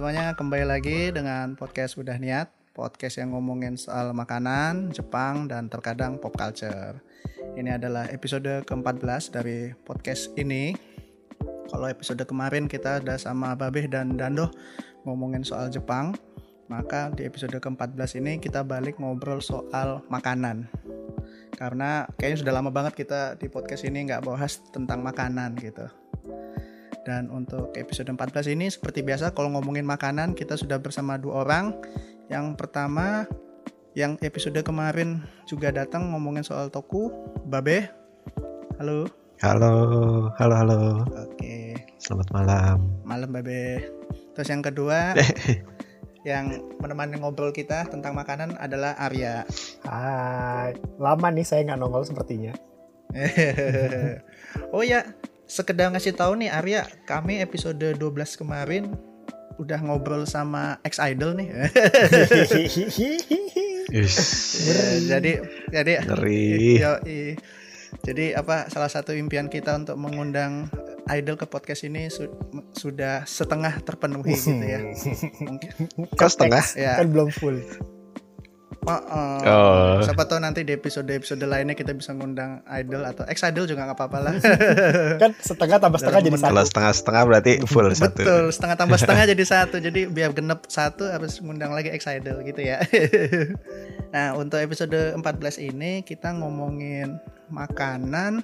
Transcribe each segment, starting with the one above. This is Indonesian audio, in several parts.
semuanya, kembali lagi dengan podcast Udah Niat Podcast yang ngomongin soal makanan, Jepang, dan terkadang pop culture. Ini adalah episode ke-14 dari podcast ini. Kalau episode kemarin kita ada sama Babeh dan Dando ngomongin soal Jepang Maka di episode ke-14 ini kita balik ngobrol soal makanan. Karena kayaknya sudah lama banget kita di podcast ini nggak bahas tentang makanan gitu dan untuk episode 14 ini seperti biasa kalau ngomongin makanan kita sudah bersama dua orang. Yang pertama yang episode kemarin juga datang ngomongin soal toku, Babe. Halo. Halo, halo, halo. Oke. Selamat malam. Malam Babe. Terus yang kedua yang menemani ngobrol kita tentang makanan adalah Arya. Hai, lama nih saya nggak nongol sepertinya. oh ya, sekedar ngasih tahu nih Arya, kami episode 12 kemarin udah ngobrol sama ex idol nih. Jadi jadi Ngeri. Yoi. Jadi apa salah satu impian kita untuk mengundang idol ke podcast ini su- sudah setengah terpenuhi gitu ya. Mungkin Kok setengah? ya. kan belum full. Oh, oh. Oh. Siapa tahu nanti di episode-episode lainnya kita bisa ngundang idol atau ex idol juga nggak apa-apa lah. Kan setengah tambah setengah jadi Kalau satu. setengah-setengah berarti full satu. Betul, setengah tambah setengah jadi satu. Jadi biar genep satu harus ngundang lagi ex idol gitu ya. nah, untuk episode 14 ini kita ngomongin makanan.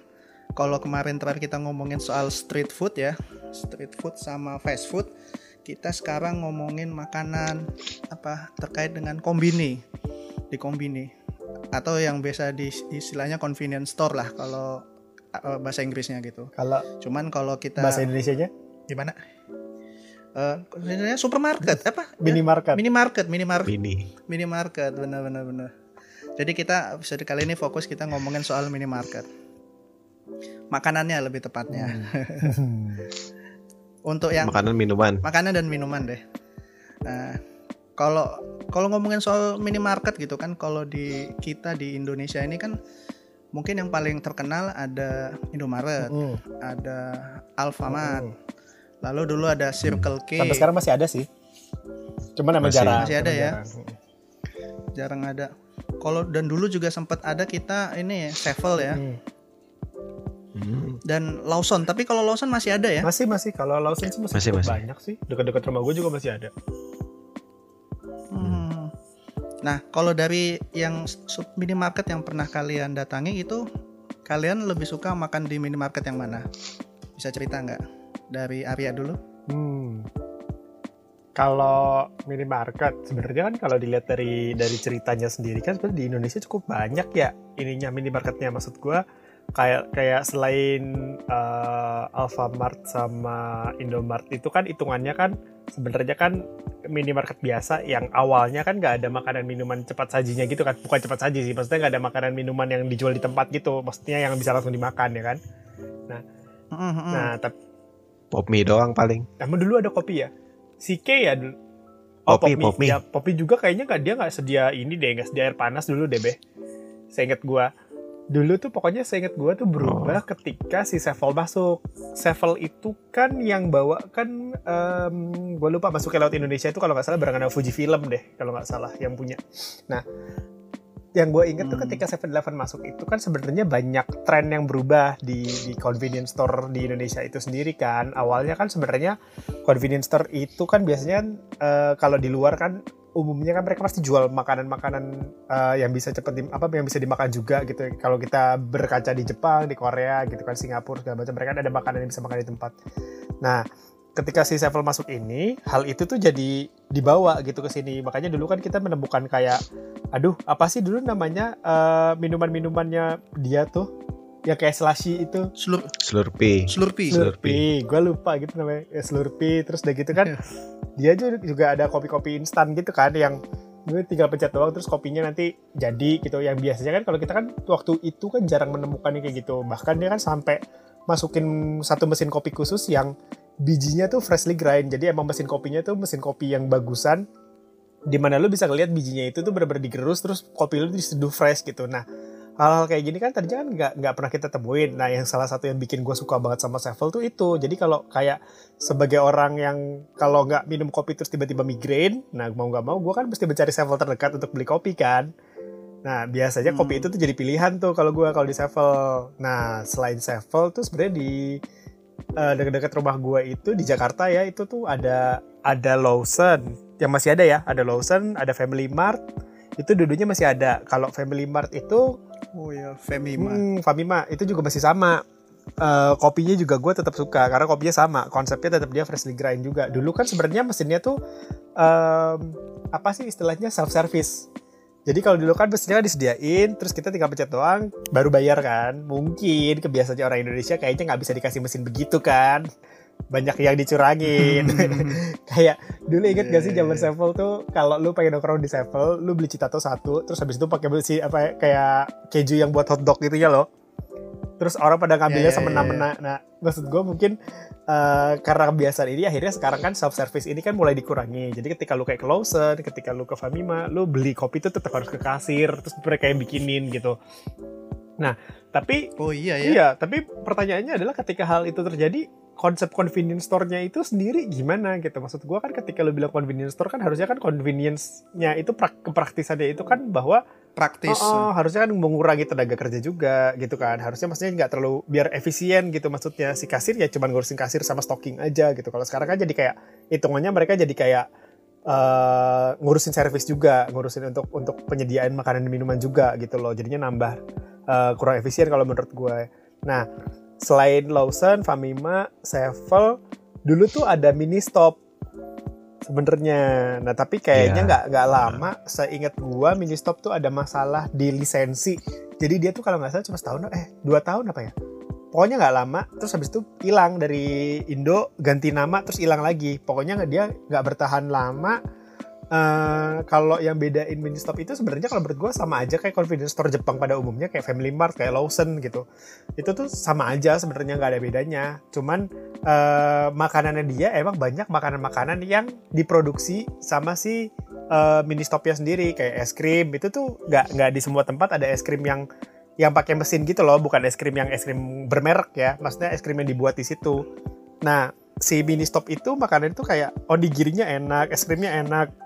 Kalau kemarin terakhir kita ngomongin soal street food ya. Street food sama fast food. Kita sekarang ngomongin makanan apa terkait dengan kombini. Di kombini atau yang biasa di istilahnya convenience store lah kalau uh, bahasa Inggrisnya gitu. Kalau Cuman kalau kita bahasa Indonesianya gimana? Eh, sebenarnya supermarket apa? minimarket. Ya, minimarket, minimarket, Mini. minimarket, benar benar benar. Jadi kita episode kali ini fokus kita ngomongin soal minimarket. Makanannya lebih tepatnya. Hmm. Untuk yang Makanan minuman. makanan dan minuman deh. Nah, kalau kalau ngomongin soal minimarket gitu kan, kalau di kita di Indonesia ini kan mungkin yang paling terkenal ada Indomaret, Hmm. ada Alfamart, Hmm. lalu dulu ada Circle K. Sampai sekarang masih ada sih. Cuman emang Masih. jarang. Masih ada ya? jarang. jarang ada. Kalau dan dulu juga sempat ada kita ini ya, Sevel ya Hmm. Hmm. dan Lawson. Tapi kalau Lawson masih ada ya. Masih masih kalau Lawson sih masih, Masih, masih. banyak sih. Dekat-dekat rumah gue juga masih ada. Hmm. Nah, kalau dari yang sub minimarket yang pernah kalian datangi itu kalian lebih suka makan di minimarket yang mana? Bisa cerita nggak? Dari Arya dulu. Hmm. Kalau minimarket sebenarnya kan kalau dilihat dari dari ceritanya sendiri kan sebenarnya di Indonesia cukup banyak ya ininya minimarketnya maksud gua kayak kayak selain eh, Alfamart sama Indomart itu kan hitungannya kan sebenarnya kan minimarket biasa yang awalnya kan nggak ada makanan minuman cepat sajinya gitu kan bukan cepat saji sih maksudnya nggak ada makanan minuman yang dijual di tempat gitu maksudnya yang bisa langsung dimakan ya kan Mm-mm. nah tapi Pop mie doang paling. Emang dulu ada kopi ya? CK ya dulu. Popi, Popi. Ya, Popi juga kayaknya nggak dia nggak sedia ini deh, nggak sedia air panas dulu deh, Be. Saya inget gua. Dulu tuh pokoknya saya inget gua tuh berubah ketika si Sevel masuk. Sevel itu kan yang bawa kan em, gua lupa masuk ke laut Indonesia itu kalau nggak salah barengan Fuji Film deh, kalau nggak salah yang punya. Nah, yang gue inget tuh Hmm. ketika 7-Eleven masuk itu kan sebenarnya banyak tren yang berubah di, di convenience store di Indonesia itu sendiri kan. Awalnya kan sebenarnya convenience store itu kan biasanya eh, kalau di luar kan umumnya kan mereka pasti jual makanan-makanan eh, yang bisa cepet di- apa yang bisa dimakan juga gitu. Kalau kita berkaca di Jepang, di Korea gitu kan Singapura segala macam mereka kan ada makanan yang bisa makan di tempat. Nah, ketika si Sevel masuk ini, hal itu tuh jadi dibawa gitu ke sini. Makanya dulu kan kita menemukan kayak aduh, apa sih dulu namanya eh, minuman-minumannya dia tuh yang kayak slushy itu Slur Slurpee. Slurpee. Slurpee. Slurpee, gue lupa gitu namanya ya, Slurpee, terus udah gitu kan dia juga ada kopi-kopi instan gitu kan yang gue tinggal pencet doang terus kopinya nanti jadi gitu. Yang biasanya kan kalau kita kan waktu itu kan jarang menemukan yang kayak gitu. Bahkan dia kan sampai masukin satu mesin kopi khusus yang bijinya tuh freshly grind. Jadi emang mesin kopinya tuh mesin kopi yang bagusan di mana lu bisa ngeliat bijinya itu tuh bener-bener digerus terus kopi lu diseduh fresh gitu. Nah hal-hal kayak gini kan tadinya kan nggak nggak pernah kita temuin. Nah, yang salah satu yang bikin gue suka banget sama Sevel tuh itu. Jadi kalau kayak sebagai orang yang kalau nggak minum kopi terus tiba-tiba migrain, nah mau nggak mau gue kan mesti mencari Sevel terdekat untuk beli kopi kan. Nah, biasanya kopi Hmm. itu tuh jadi pilihan tuh kalau gue kalau di Sevel. Nah, selain Sevel tuh sebenarnya di eh, dekat-dekat rumah gue itu di Jakarta ya itu tuh ada ada Lawson yang masih ada ya, ada Lawson, ada Family Mart. Itu dulunya masih ada. Kalau Family Mart itu Oh ya, Femima. Hmm, Famima itu juga masih sama. Eh, kopinya juga gue tetap suka karena kopinya sama. Konsepnya tetap dia freshly grind juga. Dulu kan sebenarnya mesinnya tuh em, apa sih istilahnya self service. Jadi kalau dulu kan mesinnya disediain, terus kita tinggal pencet doang, baru bayar kan. Mungkin kebiasaan orang Indonesia kayaknya nggak bisa dikasih mesin begitu kan. Banyak yang dicurangin. kayak dulu inget gak sih Iya, zaman iya. Sevel tuh kalau lu pengen nongkrong di Sevel lu beli Citato satu terus habis itu pakai besi apa ya, kayak keju yang buat hotdog gitu ya loh terus orang pada ngambilnya Iya, iya, semena-mena nah maksud gue mungkin eh, karena kebiasaan ini akhirnya sekarang kan self service ini kan mulai dikurangi jadi ketika lu kayak ke Lawson ketika lu ke Famima lu beli kopi tuh tetap harus ke kasir terus mereka yang bikinin gitu nah tapi Oh iya ya. Iya, tapi pertanyaannya adalah ketika hal itu terjadi, konsep convenience store-nya itu sendiri gimana gitu. Maksud gua kan ketika lu bilang convenience store kan harusnya kan convenience-nya itu prak- kepraktisannya itu kan bahwa Praktis. oh, oh, harusnya kan mengurangi tenaga kerja juga gitu kan. Harusnya maksudnya nggak terlalu biar efisien gitu maksudnya si kasir ya cuma ngurusin kasir sama stocking aja gitu. Kalau sekarang kan jadi kayak hitungannya mereka jadi kayak eh, ngurusin servis juga, ngurusin untuk untuk penyediaan makanan dan minuman juga gitu loh. Jadinya nambah eh, kurang efisien kalau menurut gue. Nah, selain Lawson, Famima, Sevel, dulu tuh ada mini stop sebenarnya. Nah, tapi kayaknya Iya. nggak nggak lama. Seingat gua mini stop tuh ada masalah di lisensi. Jadi dia tuh kalau nggak salah cuma setahun, eh dua tahun apa ya? Pokoknya nggak lama. Terus habis itu hilang dari Indo, ganti nama, terus hilang lagi. Pokoknya nggak dia nggak bertahan lama. Eh, kalau yang bedain mini stop itu sebenarnya kalau menurut gue sama aja kayak convenience store Jepang pada umumnya kayak Family Mart kayak Lawson gitu. Itu tuh sama aja sebenarnya nggak ada bedanya. Cuman eh, makanannya dia emang banyak makanan-makanan yang diproduksi sama si eh, mini stopnya sendiri. Kayak es krim itu tuh nggak nggak di semua tempat ada es krim yang yang pakai mesin gitu loh. Bukan es krim yang es krim bermerek ya. Maksudnya es krim yang dibuat di situ. Nah si mini stop itu makanan itu kayak onigirinya enak es krimnya enak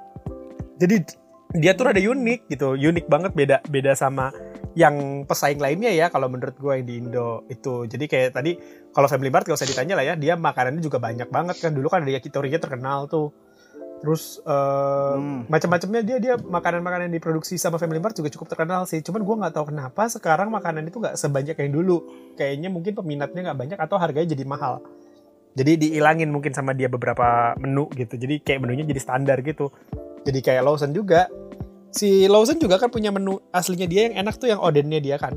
jadi dia tuh rada unik gitu unik banget beda beda sama yang pesaing lainnya ya kalau menurut gue yang di Indo itu. Jadi kayak tadi kalau Family Mart gak usah ditanya lah ya dia makanannya juga banyak banget kan. Dulu kan ada yakitori terkenal tuh. Terus eh, Hmm. macam-macamnya dia dia makanan-makanan yang diproduksi sama Family Mart juga cukup terkenal sih. Cuman gue nggak tahu kenapa sekarang makanan itu nggak sebanyak yang dulu. Kayaknya mungkin peminatnya nggak banyak atau harganya jadi mahal. Jadi dihilangin mungkin sama dia beberapa menu gitu. Jadi kayak menunya jadi standar gitu jadi kayak Lawson juga. Si Lawson juga kan punya menu aslinya dia yang enak tuh yang odennya dia kan.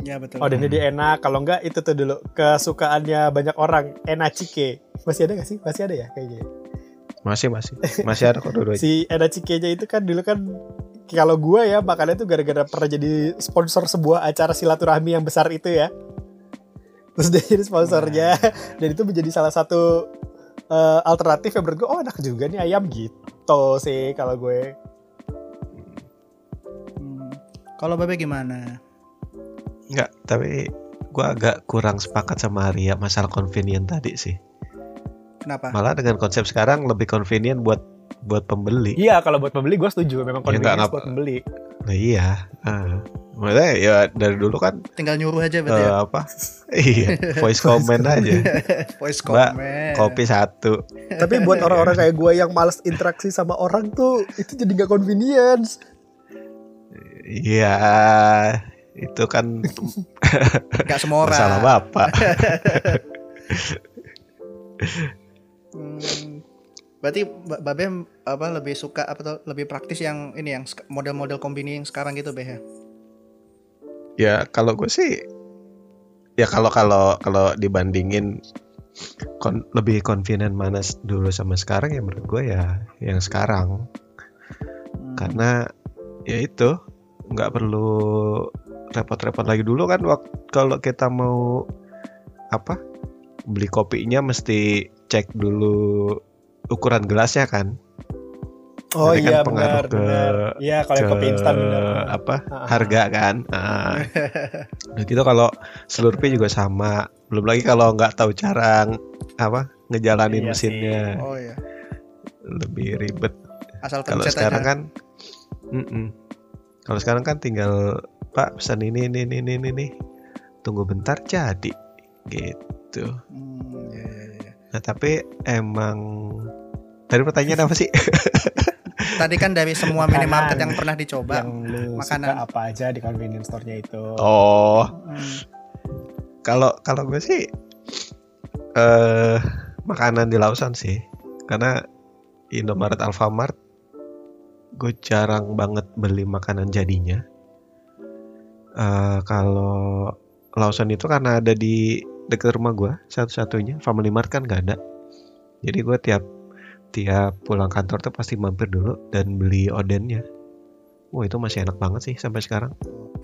Ya betul. odennya dia enak. Kalau enggak itu tuh dulu. Kesukaannya banyak orang. Enachike. Masih ada gak sih? Masih ada ya kayaknya? Masih masih. Masih ada kok dulu. si enachike nya itu kan dulu kan kalau gua ya makannya tuh gara-gara pernah jadi sponsor sebuah acara silaturahmi yang besar itu ya. Terus dia jadi sponsornya. Dan itu menjadi salah satu eh, alternatif yang menurut gue oh enak juga nih ayam gitu sih kalau gue Hmm. Kalau Babe gimana? Enggak, tapi gua agak kurang sepakat sama Arya masalah convenient tadi sih. Kenapa? Malah dengan konsep sekarang lebih convenient buat buat pembeli. Iya, kalau buat pembeli gue setuju. Memang Ya, nggak convenience ngapa- buat pembeli. Nah, iya. Ah. Maksudnya ya dari dulu kan Tinggal nyuruh aja berarti ya. apa? iya, voice comment aja. Voice Mbak, comment. Kopi satu. Tapi buat orang-orang kayak gue yang males interaksi sama orang tuh, itu jadi nggak convenience. Iya, itu kan Gak semua orang. masalah bapak. Hmm, berarti Ba- Babe apa lebih suka apa tuh lebih praktis yang ini yang model-model kombini yang sekarang gitu Be ya? Ya kalau gue sih, ya kalau kalau kalau dibandingin kon- lebih convenient mana dulu sama sekarang ya menurut gue ya yang sekarang Hmm. karena ya itu nggak perlu repot-repot lagi dulu kan waktu kalau kita mau apa beli kopinya mesti cek dulu ukuran gelasnya kan Oh Nanti kan iya pengaruh benar ke- benar. Iya kalau ke kopi instan benar. apa Ah, harga kan ah. udah gitu kalau Slurpee juga sama belum lagi kalau nggak tahu cara apa ngejalanin Iya mesinnya Oh iya. lebih ribet Asal kalau sekarang aja. kan mm-mm. kalau sekarang kan tinggal Pak pesan ini ini ini ini ini tunggu bentar jadi gitu Hmm, iya, iya, iya. Nah tapi emang tadi pertanyaan apa sih Tadi kan dari semua Makanan. minimarket yang pernah dicoba. yang lu makanan. suka apa aja di convenience store-nya itu. oh Hmm. kalau kalau gue sih eh makanan di Lawson sih karena Indomaret Alfamart gue jarang banget beli makanan jadinya Eh kalau Lawson itu karena ada di dekat rumah gue satu-satunya Family Mart kan gak ada jadi gue tiap tiap pulang kantor tuh pasti mampir dulu dan beli odennya Wah itu masih enak banget sih sampai sekarang.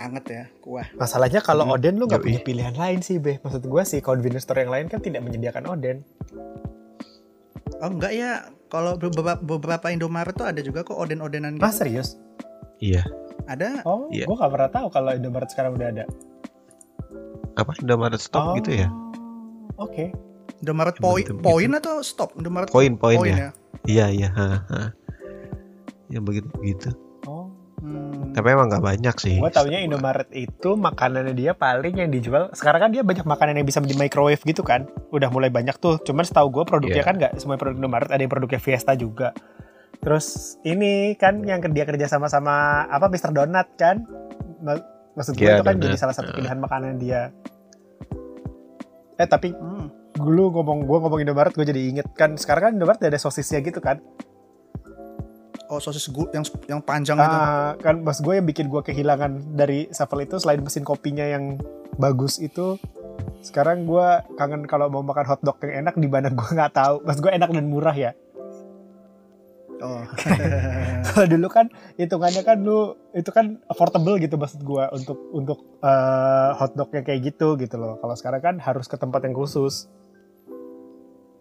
Anget ya, kuah. Masalahnya kalau Hmm, oden lu nggak punya pilihan lain sih, Be. Maksud gue sih convenience store yang lain kan tidak menyediakan oden. Oh enggak ya, kalau beberapa, beberapa Indomaret tuh ada juga kok oden-odenan gitu. Ah serius? Iya. Ada. Oh, Iya. gue gak pernah tahu kalau Indomaret sekarang udah ada. Apa Indomaret stop oh, gitu ya? Oke. Indomaret Yang poin poin atau stop? Indomaret Poin poin poin ya. Iya iya. Ha, ha. Yang begitu begitu. Oh, Hmm. Tapi emang nggak banyak sih. gue taunya Indomaret itu makanannya dia paling yang dijual. Sekarang kan dia banyak makanan yang bisa di microwave gitu kan. Udah mulai banyak tuh. Cuman setahu gue produknya Iya. kan nggak semua produk Indomaret. Ada yang produknya Fiesta juga. Terus ini kan yang dia kerja sama sama apa Mr. Donut kan. Ma- Maksud gue Iya, itu kan donut. jadi salah satu pilihan makanan dia. Eh tapi Hmm. dulu ngomong gue ngomong Indomaret gue jadi inget kan sekarang kan Indomaret ada sosisnya gitu kan Oh, sosis gu yang yang panjang itu. Ah, kan mas gue yang bikin gue kehilangan dari Shuffle itu selain mesin kopinya yang bagus itu sekarang gue kangen kalau mau makan hotdog yang enak di mana gue nggak tahu mas gue enak dan murah ya Oh. kalau dulu kan hitungannya kan lu itu kan affordable gitu maksud gue untuk untuk eh, hotdognya kayak gitu gitu loh kalau sekarang kan harus ke tempat yang khusus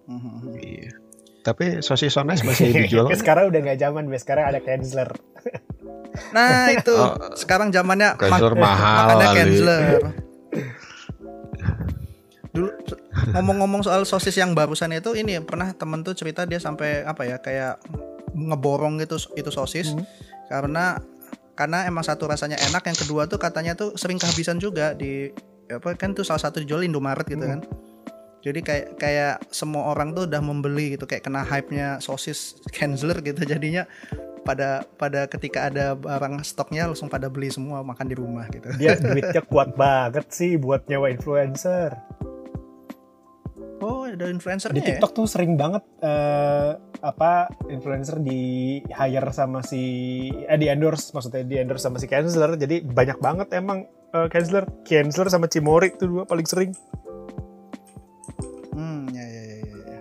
Hmm. Iya. Tapi sosis sones masih dijual. kan? sekarang udah nggak zaman Be. sekarang ada Kenzler Nah, itu Oh. sekarang zamannya Kaiser mak- mahal makannya kali. Kenzler. Dulu ngomong-ngomong soal sosis yang barusan itu ini pernah temen tuh cerita dia sampai apa ya kayak ngeborong gitu itu sosis. Hmm. karena karena emang satu rasanya enak yang kedua tuh katanya tuh sering kehabisan juga di apa kan tuh salah satu dijual Indomaret gitu Hmm. kan. Jadi kayak kayak semua orang tuh udah membeli gitu kayak kena hype-nya sosis Kenzler gitu. Jadinya pada pada ketika ada barang stoknya langsung pada beli semua makan di rumah gitu. Dia duitnya kuat banget sih buat nyewa influencer oh ada di influencernya ya TikTok tuh sering banget eh, apa influencer di hire sama si eh di endorse maksudnya di endorse sama si Kenzler jadi banyak banget emang eh, Kenzler Kenzler sama Cimori itu dua paling sering Hmm, ya, ya, ya, ya, ya.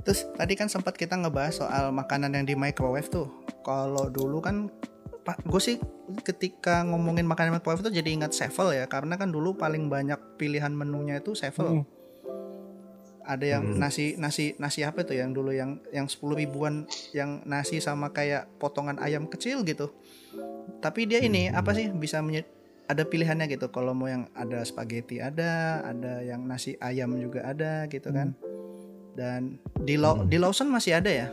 Terus tadi kan sempat kita ngebahas soal makanan yang di microwave tuh. Kalau dulu kan, pak, gue sih ketika ngomongin makanan microwave tuh jadi ingat Sevel ya, karena kan dulu paling banyak pilihan menunya itu Hmm. Ada yang Hmm. nasi nasi nasi apa tuh yang dulu yang yang 10 ribuan yang nasi sama kayak potongan ayam kecil gitu. Tapi dia ini Hmm. apa sih bisa menye- ada pilihannya gitu. Kalau mau yang ada spaghetti ada, ada yang nasi ayam juga ada gitu kan. Dan di Law- Hmm. di Lawson masih ada ya?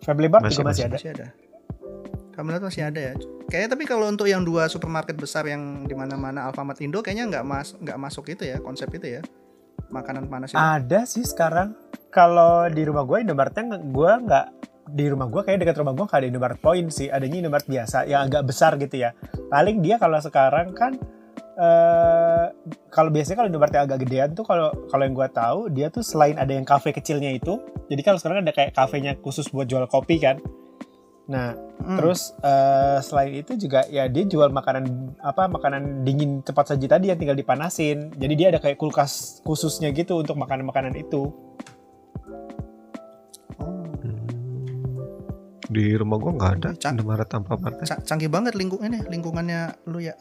Family Mart Masih, juga masih, masih. ada Masih ada. Kamera masih ada ya. Kayaknya tapi kalau untuk yang dua supermarket besar yang di mana-mana Alfamart Indo kayaknya nggak mas nggak masuk itu ya konsep itu ya makanan panas itu. ada sih sekarang. Kalau di rumah gue Indomaretnya gue nggak di rumah gue kayak dekat rumah gue nggak ada Indomaret Point sih. Adanya Indomaret biasa yang agak besar gitu ya. Paling dia kalau sekarang kan eh kalau biasanya kalau Indomaret yang agak gedean tuh kalau kalau yang gue tahu dia tuh selain ada yang kafe kecilnya itu jadi kalau sekarang ada kayak kafenya khusus buat jual kopi kan nah Hmm. terus eh, selain itu juga ya dia jual makanan apa makanan dingin cepat saji tadi yang tinggal dipanasin jadi dia ada kayak kulkas khususnya gitu untuk makanan-makanan itu Oh, Hmm. Di rumah gua nggak ada Cang- Indomaret tanpa partai. ca- canggih banget lingkung ini lingkungannya lu ya.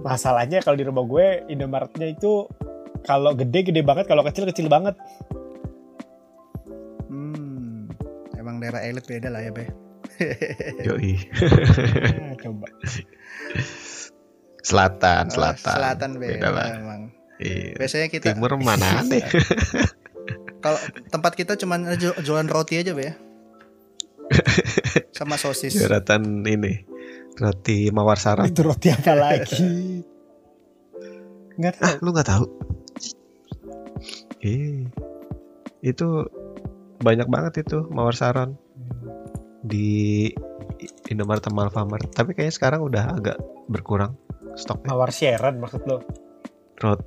masalahnya kalau di rumah gue Indomaretnya itu kalau gede gede banget kalau kecil kecil banget orang daerah elit beda lah ya be Yoi. Nah, coba. Selatan, Oh, selatan. selatan beda Beda lah. emang Iya. biasanya kita Timur mana nih? kalau tempat kita cuma ju- jualan roti aja be sama sosis Jeratan ini. Roti mawar sarap. Itu roti apa lagi? Nggak tahu. Ah, lu nggak tahu? Eh, itu banyak banget itu mawar saron di Indomaret sama Alfamart. Tapi kayaknya sekarang udah agak berkurang stoknya. Mawar Sharon maksud lo? Rot.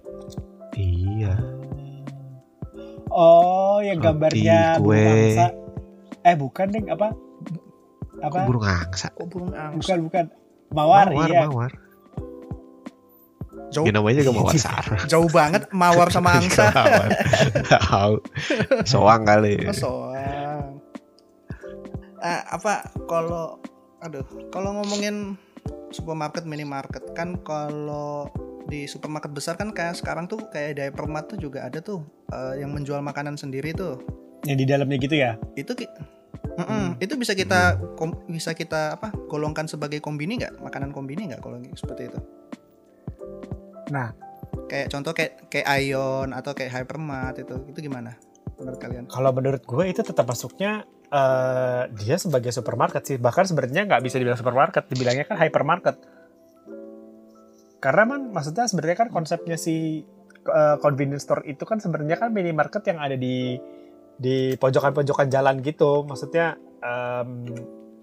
Iya. Oh, yang Roti gambarnya kue. burung angsa. Eh, bukan deng apa? Kok Apa? burung angsa? kok burung angsa Bukan, bukan. Mawar, mawar, iya. mawar. Jauh Ya namanya juga mawar jauh banget mawar sama angsa. Soang kali. Oh, soang. Ah, apa kalau aduh, kalau ngomongin supermarket minimarket kan kalau di supermarket besar kan kayak sekarang tuh kayak di hypermart tuh juga ada tuh eh, yang menjual makanan sendiri tuh. Yang di dalamnya gitu ya? Itu ki- Mm-mm, itu bisa kita kom- bisa kita apa golongkan sebagai kombini nggak makanan kombini nggak kalau seperti itu Nah. kayak contoh kayak kayak Ion atau kayak Hypermart itu itu gimana menurut kalian Kalau menurut gue itu tetap masuknya eh, dia sebagai supermarket sih. Bahkan sebenarnya nggak bisa dibilang supermarket, dibilangnya kan hypermarket. Karena man, maksudnya sebenarnya kan konsepnya si eh, convenience store itu kan sebenarnya kan minimarket yang ada di di pojokan-pojokan jalan gitu. Maksudnya em,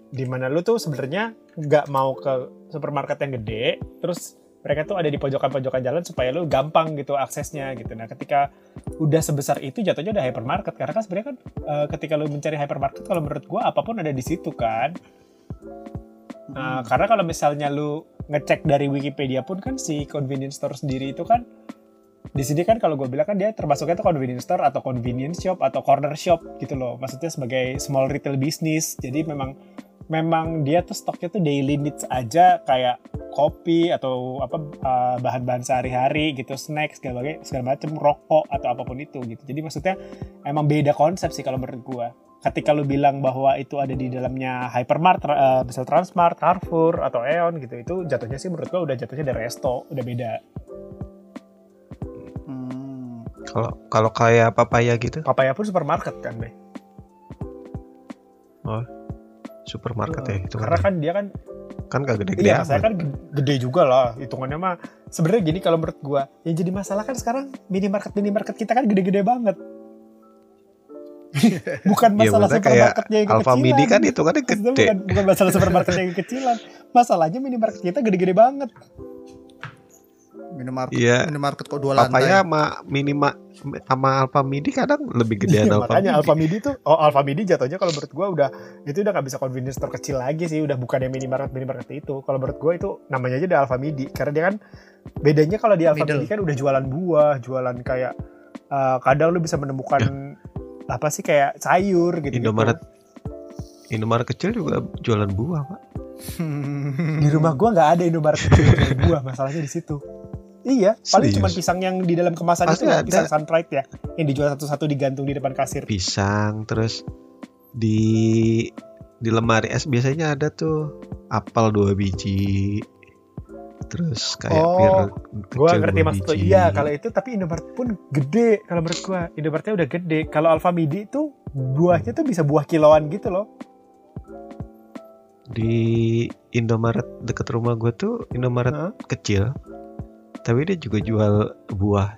di mana lu tuh sebenarnya nggak mau ke supermarket yang gede, terus mereka tuh ada di pojokan-pojokan jalan supaya lu gampang gitu aksesnya gitu. Nah, ketika udah sebesar itu jatuhnya udah hypermarket karena kan sebenarnya kan eh, ketika lu mencari hypermarket kalau menurut gua apa pun ada di situ kan. Nah, karena kalau misalnya lu ngecek dari Wikipedia pun kan si convenience store sendiri itu kan di sini kan kalau gue bilang kan dia termasuknya itu convenience store atau convenience shop atau corner shop gitu loh. Maksudnya sebagai small retail business. Jadi memang memang dia tuh stoknya tuh daily needs aja kayak kopi atau apa uh, bahan-bahan sehari-hari gitu, snack segala macam, segala macam rokok atau apa pun itu gitu. Jadi maksudnya emang beda konsep sih kalau menurut gua. Ketika lu bilang bahwa itu ada di dalamnya hypermart, uh, misal Transmart, Carrefour atau Aeon gitu, itu jatuhnya sih menurut gua udah jatuhnya dari resto, udah beda. Hmm. Kalau kalau kayak papaya gitu, Papaya pun supermarket kan, Be. Supermarket ya itu Karena kan dia kan kan gak gede-gede Iya, saya kan gede juga lah hitungannya mah. Sebenarnya gini kalau menurut gua, yang jadi masalah kan sekarang minimarket minimarket kita kan gede-gede banget. bukan Iya, masalah kayak supermarketnya yang Alfa kecilan. Midi kan itu kan gede. bukan, bukan masalah supermarketnya yang kecilan. Masalahnya minimarket kita gede-gede banget. Minimarket Iya. minimarket kok dua lantai Papaya sama minima sama Alfa Midi kadang lebih gedean Iya, Alfa makanya Midi. Alfa Midi tuh, oh Alfa Midi jatuhnya kalau menurut gua udah itu udah nggak bisa convenience store kecil lagi sih, udah bukan yang minimarket minimarket itu. Kalau menurut gua itu namanya aja udah Alfa Midi, karena dia kan bedanya kalau di Alfa. Midi kan udah jualan buah, jualan kayak eh, kadang lu bisa menemukan apa sih kayak sayur gitu. Indomaret Indomaret kecil juga jualan buah, Pak. Di rumah gua nggak ada Indomaret kecil yang jualan buah, masalahnya di situ. Iya, paling cuma pisang yang di dalam kemasan Pasti itu kan, pisang sunrise ya, yang dijual satu-satu digantung di depan kasir. Pisang terus di di lemari es biasanya ada tuh apel dua biji. Terus kayak Oh, pir Gua ngerti maksud lo. Iya, kalau itu tapi Indomaret pun gede kalau menurut gua. Indomaretnya udah gede. Kalau Alfa Midi itu buahnya tuh bisa buah kiloan gitu loh. di Indomaret deket rumah gue tuh Indomaret Hah? kecil tapi dia juga jual buah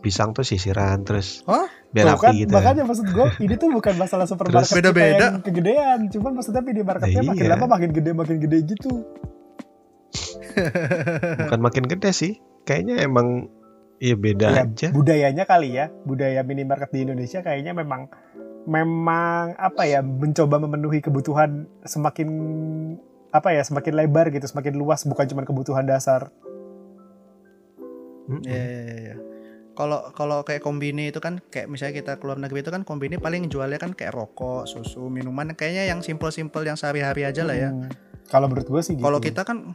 pisang tuh sisiran terus Hah? biar Tuh kan, rapi gitu makanya maksud gua ini tuh bukan masalah supermarket Terus kita beda-beda. yang kegedean, cuman maksudnya minimarketnya Nah, makin iya. lama makin gede makin gede gitu. bukan makin gede sih kayaknya emang ya beda Ya, aja budayanya kali ya, budaya minimarket di Indonesia kayaknya memang memang apa ya mencoba memenuhi kebutuhan semakin apa ya semakin lebar gitu, semakin luas bukan cuma kebutuhan dasar. Mm-mm. Iya, iya, iya. Kalau kalau kayak kombini itu kan kayak misalnya kita keluar negeri itu kan kombini paling jualnya kan kayak rokok, susu, minuman kayaknya yang simple-simple yang sehari-hari aja lah ya. Hmm. Kalau menurut gue sih gitu. Kalau kita kan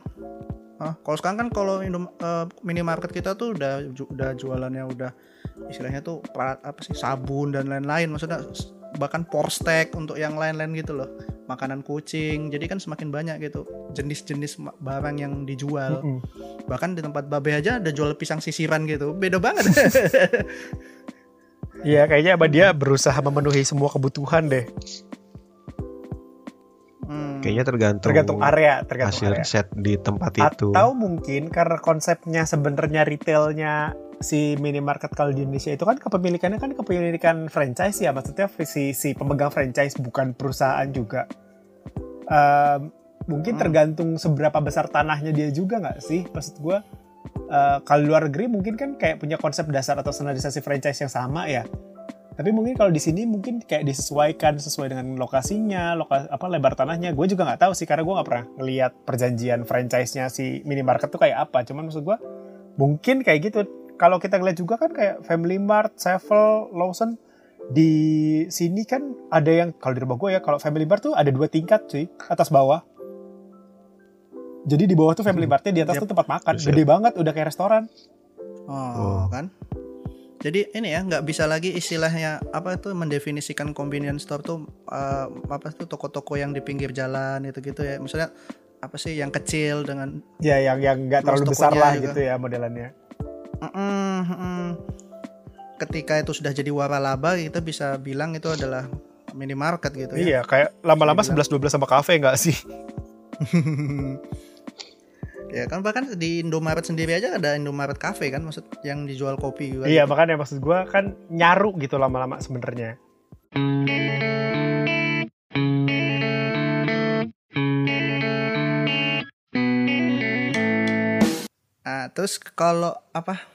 ah, kalau sekarang kan kalau eh, minimarket kita tuh udah ju- udah jualannya udah istilahnya tuh perat apa sih sabun dan lain-lain maksudnya bahkan porsteak untuk yang lain-lain gitu loh makanan kucing jadi kan semakin banyak gitu jenis-jenis barang yang dijual Mm-mm. Bahkan di tempat babe aja ada jual pisang sisiran gitu beda banget Iya, kayaknya apa dia berusaha memenuhi semua kebutuhan deh. Hmm. Kayaknya tergantung, Tergantung area, tergantung hasil area. riset di tempat itu. Atau mungkin karena konsepnya sebenarnya retailnya si minimarket kalau di Indonesia itu kan kepemilikannya kan kepemilikan franchise ya maksudnya si si pemegang franchise bukan perusahaan juga. Ehm, mungkin Hmm. tergantung seberapa besar tanahnya dia juga nggak sih? Maksud gue eh, kalau luar negeri mungkin kan kayak punya konsep dasar atau standarisasi franchise yang sama ya. Tapi mungkin kalau di sini mungkin kayak disesuaikan sesuai dengan lokasinya loka, apa lebar tanahnya. Gue juga nggak tahu sih karena gue nggak pernah ngelihat perjanjian franchise-nya si minimarket tuh kayak apa. Cuman maksud gue mungkin kayak gitu. Kalau kita ngeliat juga kan kayak Family Mart, Sevel, Lawson di sini kan ada yang kalau di rumah gue ya kalau Family Mart tuh ada dua tingkat cuy atas bawah jadi di bawah tuh Family Martnya di atas Yep. tuh tempat makan gede banget udah kayak restoran Oh, kan. Jadi ini ya nggak bisa lagi istilahnya apa itu mendefinisikan convenience store tuh eh, apa tuh toko-toko yang di pinggir jalan itu gitu ya. Misalnya apa sih yang kecil dengan ya yang yang nggak terlalu besar lah juga. gitu ya modelannya Mm-mm, mm-mm. ketika itu sudah jadi waralaba kita bisa bilang itu adalah minimarket gitu ya. Iya, kayak lama-lama Bisa 11-12 sama kafe nggak sih? ya kan bahkan di Indomaret sendiri aja ada Indomaret Cafe kan maksud yang dijual kopi juga. Iya, makanya maksud gua kan nyaru gitu lama-lama sebenarnya. Nah, terus kalau apa?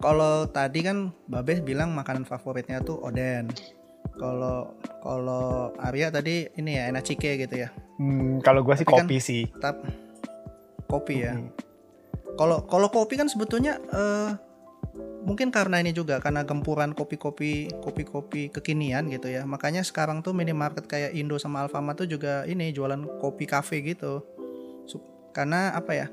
Kalau tadi kan Babes bilang makanan favoritnya tuh oden. Kalau kalau Arya tadi ini ya enacike gitu ya. Hmm, kalau gua sih Tapi kan- kopi sih. Tap kopi ya. Hmm. Kalau kalau kopi kan sebetulnya eh, mungkin karena ini juga karena gempuran kopi-kopi kopi-kopi kekinian gitu ya. Makanya sekarang tuh minimarket kayak Indo sama Alfamart tuh juga ini jualan kopi cafe gitu. Karena apa ya?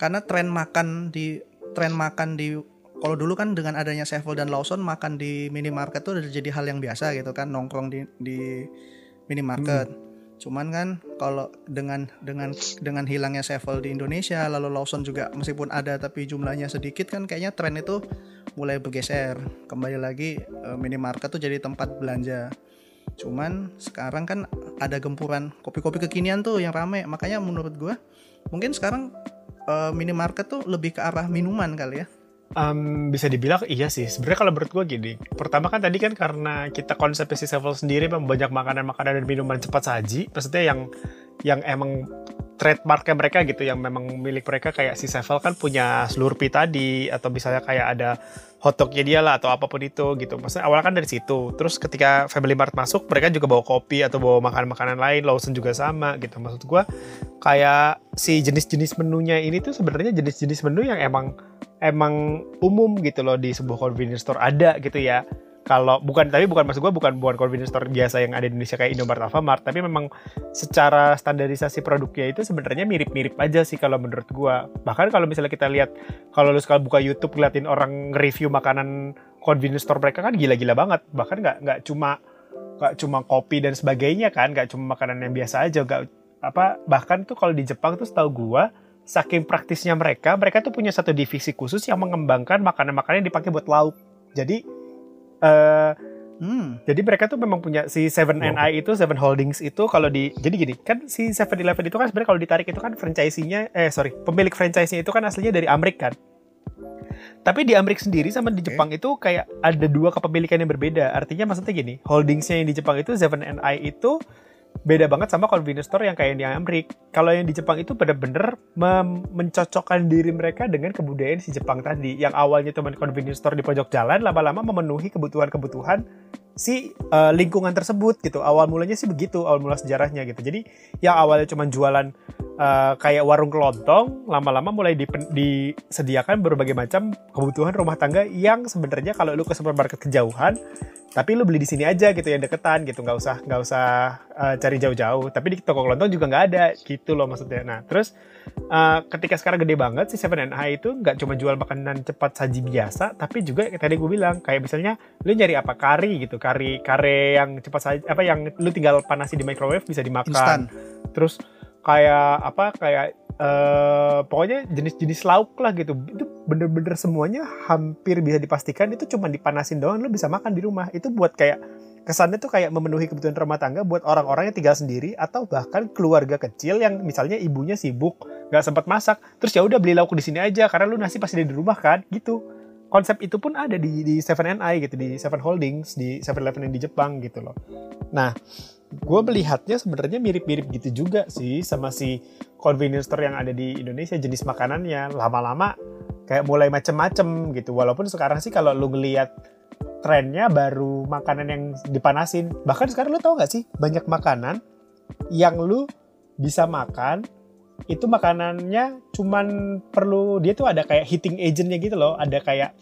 Karena tren makan di tren makan di kalau dulu kan dengan adanya Sevel dan Lawson makan di minimarket tuh udah jadi hal yang biasa gitu kan nongkrong di di minimarket. Cuman kan kalau dengan dengan dengan hilangnya Sevel di Indonesia lalu Lawson juga meskipun ada tapi jumlahnya sedikit kan kayaknya tren itu mulai bergeser. Kembali lagi eh, minimarket tuh jadi tempat belanja. Cuman sekarang kan ada gempuran kopi-kopi kekinian tuh yang rame. Makanya menurut gua mungkin sekarang eh, minimarket tuh lebih ke arah minuman kali ya. Em, bisa dibilang iya sih. Sebenarnya kalau menurut gua gini, pertama kan tadi kan karena kita konsep si Sevel sendiri memang banyak makanan-makanan dan minuman cepat saji, maksudnya yang yang emang trademarknya mereka gitu, yang memang milik mereka kayak si Sevel kan punya Slurpee tadi atau misalnya kayak ada hotdognya dia lah atau apa pun itu gitu. Maksudnya awalnya kan dari situ. Terus ketika Family Mart masuk, mereka juga bawa kopi atau bawa makanan-makanan lain. Lawson juga sama gitu. Maksud gua kayak si jenis-jenis menunya ini tuh sebenarnya jenis-jenis menu yang emang emang umum gitu loh di sebuah convenience store ada gitu ya. Kalau bukan tapi bukan maksud gua bukan bukan convenience store biasa yang ada di Indonesia kayak Indomaret Alfamart, tapi memang secara standarisasi produknya itu sebenarnya mirip-mirip aja sih kalau menurut gua. Bahkan kalau misalnya kita lihat kalau lu sekali buka YouTube ngeliatin orang review makanan convenience store mereka kan gila-gila banget. Bahkan nggak nggak cuma nggak cuma kopi dan sebagainya kan, nggak cuma makanan yang biasa aja, nggak apa bahkan tuh kalau di Jepang tuh setahu gua saking praktisnya mereka, mereka tuh punya satu divisi khusus yang mengembangkan makanan-makanan yang dipakai buat lauk. Jadi eh Hmm. jadi mereka tuh memang punya si Seven. NI itu Seven Holdings itu kalau di jadi gini kan si Seven Eleven itu kan sebenarnya kalau ditarik itu kan franchise-nya eh sorry pemilik franchise-nya itu kan aslinya dari Amerika kan. Tapi di Amerika sendiri sama di. Jepang itu kayak ada dua kepemilikan yang berbeda. Artinya maksudnya gini, holdingsnya yang di Jepang itu Seven NI itu beda banget sama convenience store yang kayak di Amerika. Kalau yang di Jepang itu bener-bener mencocokkan diri mereka dengan kebudayaan si Jepang tadi. Yang awalnya cuma convenience store di pojok jalan, lama-lama memenuhi kebutuhan-kebutuhan si eh, lingkungan tersebut gitu. Awal mulanya sih begitu, awal mula sejarahnya gitu. Jadi yang awalnya cuma jualan uh, kayak warung kelontong lama-lama mulai dipen- disediakan berbagai macam kebutuhan rumah tangga yang sebenarnya kalau lu ke supermarket kejauhan tapi lu beli di sini aja gitu yang deketan gitu nggak usah nggak usah uh, cari jauh-jauh tapi di toko kelontong juga nggak ada gitu loh maksudnya nah terus uh, ketika sekarang gede banget si Seven and I itu nggak cuma jual makanan cepat saji biasa tapi juga kayak tadi gue bilang kayak misalnya lu nyari apa kari gitu kari kare yang cepat saji apa yang lu tinggal panasi di microwave bisa dimakan. Instan. terus kayak apa kayak uh, pokoknya jenis-jenis lauk lah gitu. Itu bener-bener semuanya hampir bisa dipastikan itu cuma dipanasin doang lo bisa makan di rumah. Itu buat kayak kesannya tuh kayak memenuhi kebutuhan rumah tangga buat orang-orang yang tinggal sendiri atau bahkan keluarga kecil yang misalnya ibunya sibuk nggak sempat masak terus ya udah beli lauk di sini aja karena lu nasi pasti ada di rumah kan gitu. Konsep itu pun ada di di Seven and I gitu di Seven Holdings di Seven Eleven di Jepang gitu loh. Nah gue melihatnya sebenarnya mirip-mirip gitu juga sih sama si convenience store yang ada di Indonesia jenis makanannya. Lama-lama kayak mulai macem-macem gitu walaupun sekarang sih kalau lu ngelihat trennya baru makanan yang dipanasin bahkan sekarang lu tau gak sih banyak makanan yang lu bisa makan itu makanannya cuman perlu dia tuh ada kayak heating agentnya gitu loh ada kayak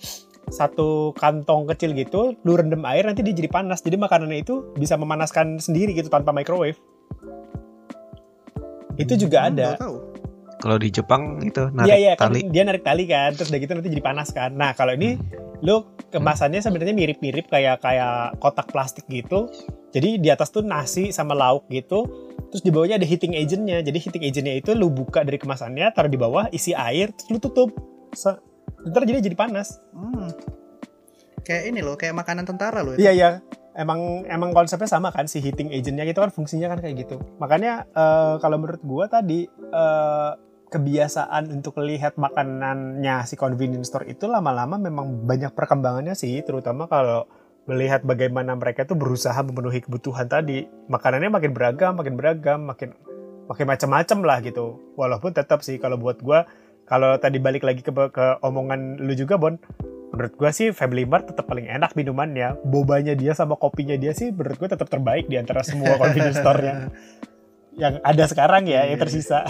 satu kantong kecil gitu, lu rendam air nanti dia jadi panas. Jadi makanannya itu bisa memanaskan sendiri gitu tanpa microwave. Itu juga Hmm, ada. tahu. Kalau di Jepang itu narik Iya iya kan tali. dia narik tali kan, terus udah gitu nanti jadi panas kan. Nah kalau ini lu kemasannya sebenarnya mirip-mirip kayak kayak kotak plastik gitu. Jadi di atas tuh nasi sama lauk gitu. Terus di bawahnya ada heating agentnya. Jadi heating agentnya itu lu buka dari kemasannya, taruh di bawah, isi air, terus lu tutup. Se- Ntar jadi jadi panas. Hmm. Kayak ini loh, kayak makanan tentara loh. Iya iya. Emang emang konsepnya sama kan si heating agentnya gitu kan fungsinya kan kayak gitu. Makanya eh, kalau menurut gua tadi eh, kebiasaan untuk lihat makanannya si convenience store itu lama-lama memang banyak perkembangannya sih, terutama kalau melihat bagaimana mereka tuh berusaha memenuhi kebutuhan tadi. Makanannya makin beragam, makin beragam, makin makin macam-macam lah gitu. Walaupun tetap sih kalau buat gua kalau tadi balik lagi ke ke omongan lu juga Bon, menurut gua sih Family Mart tetap paling enak minumannya. Bobanya dia sama kopinya dia sih menurut gua tetap terbaik di antara semua convenience store-nya yang ada sekarang ya, yang Iya, tersisa.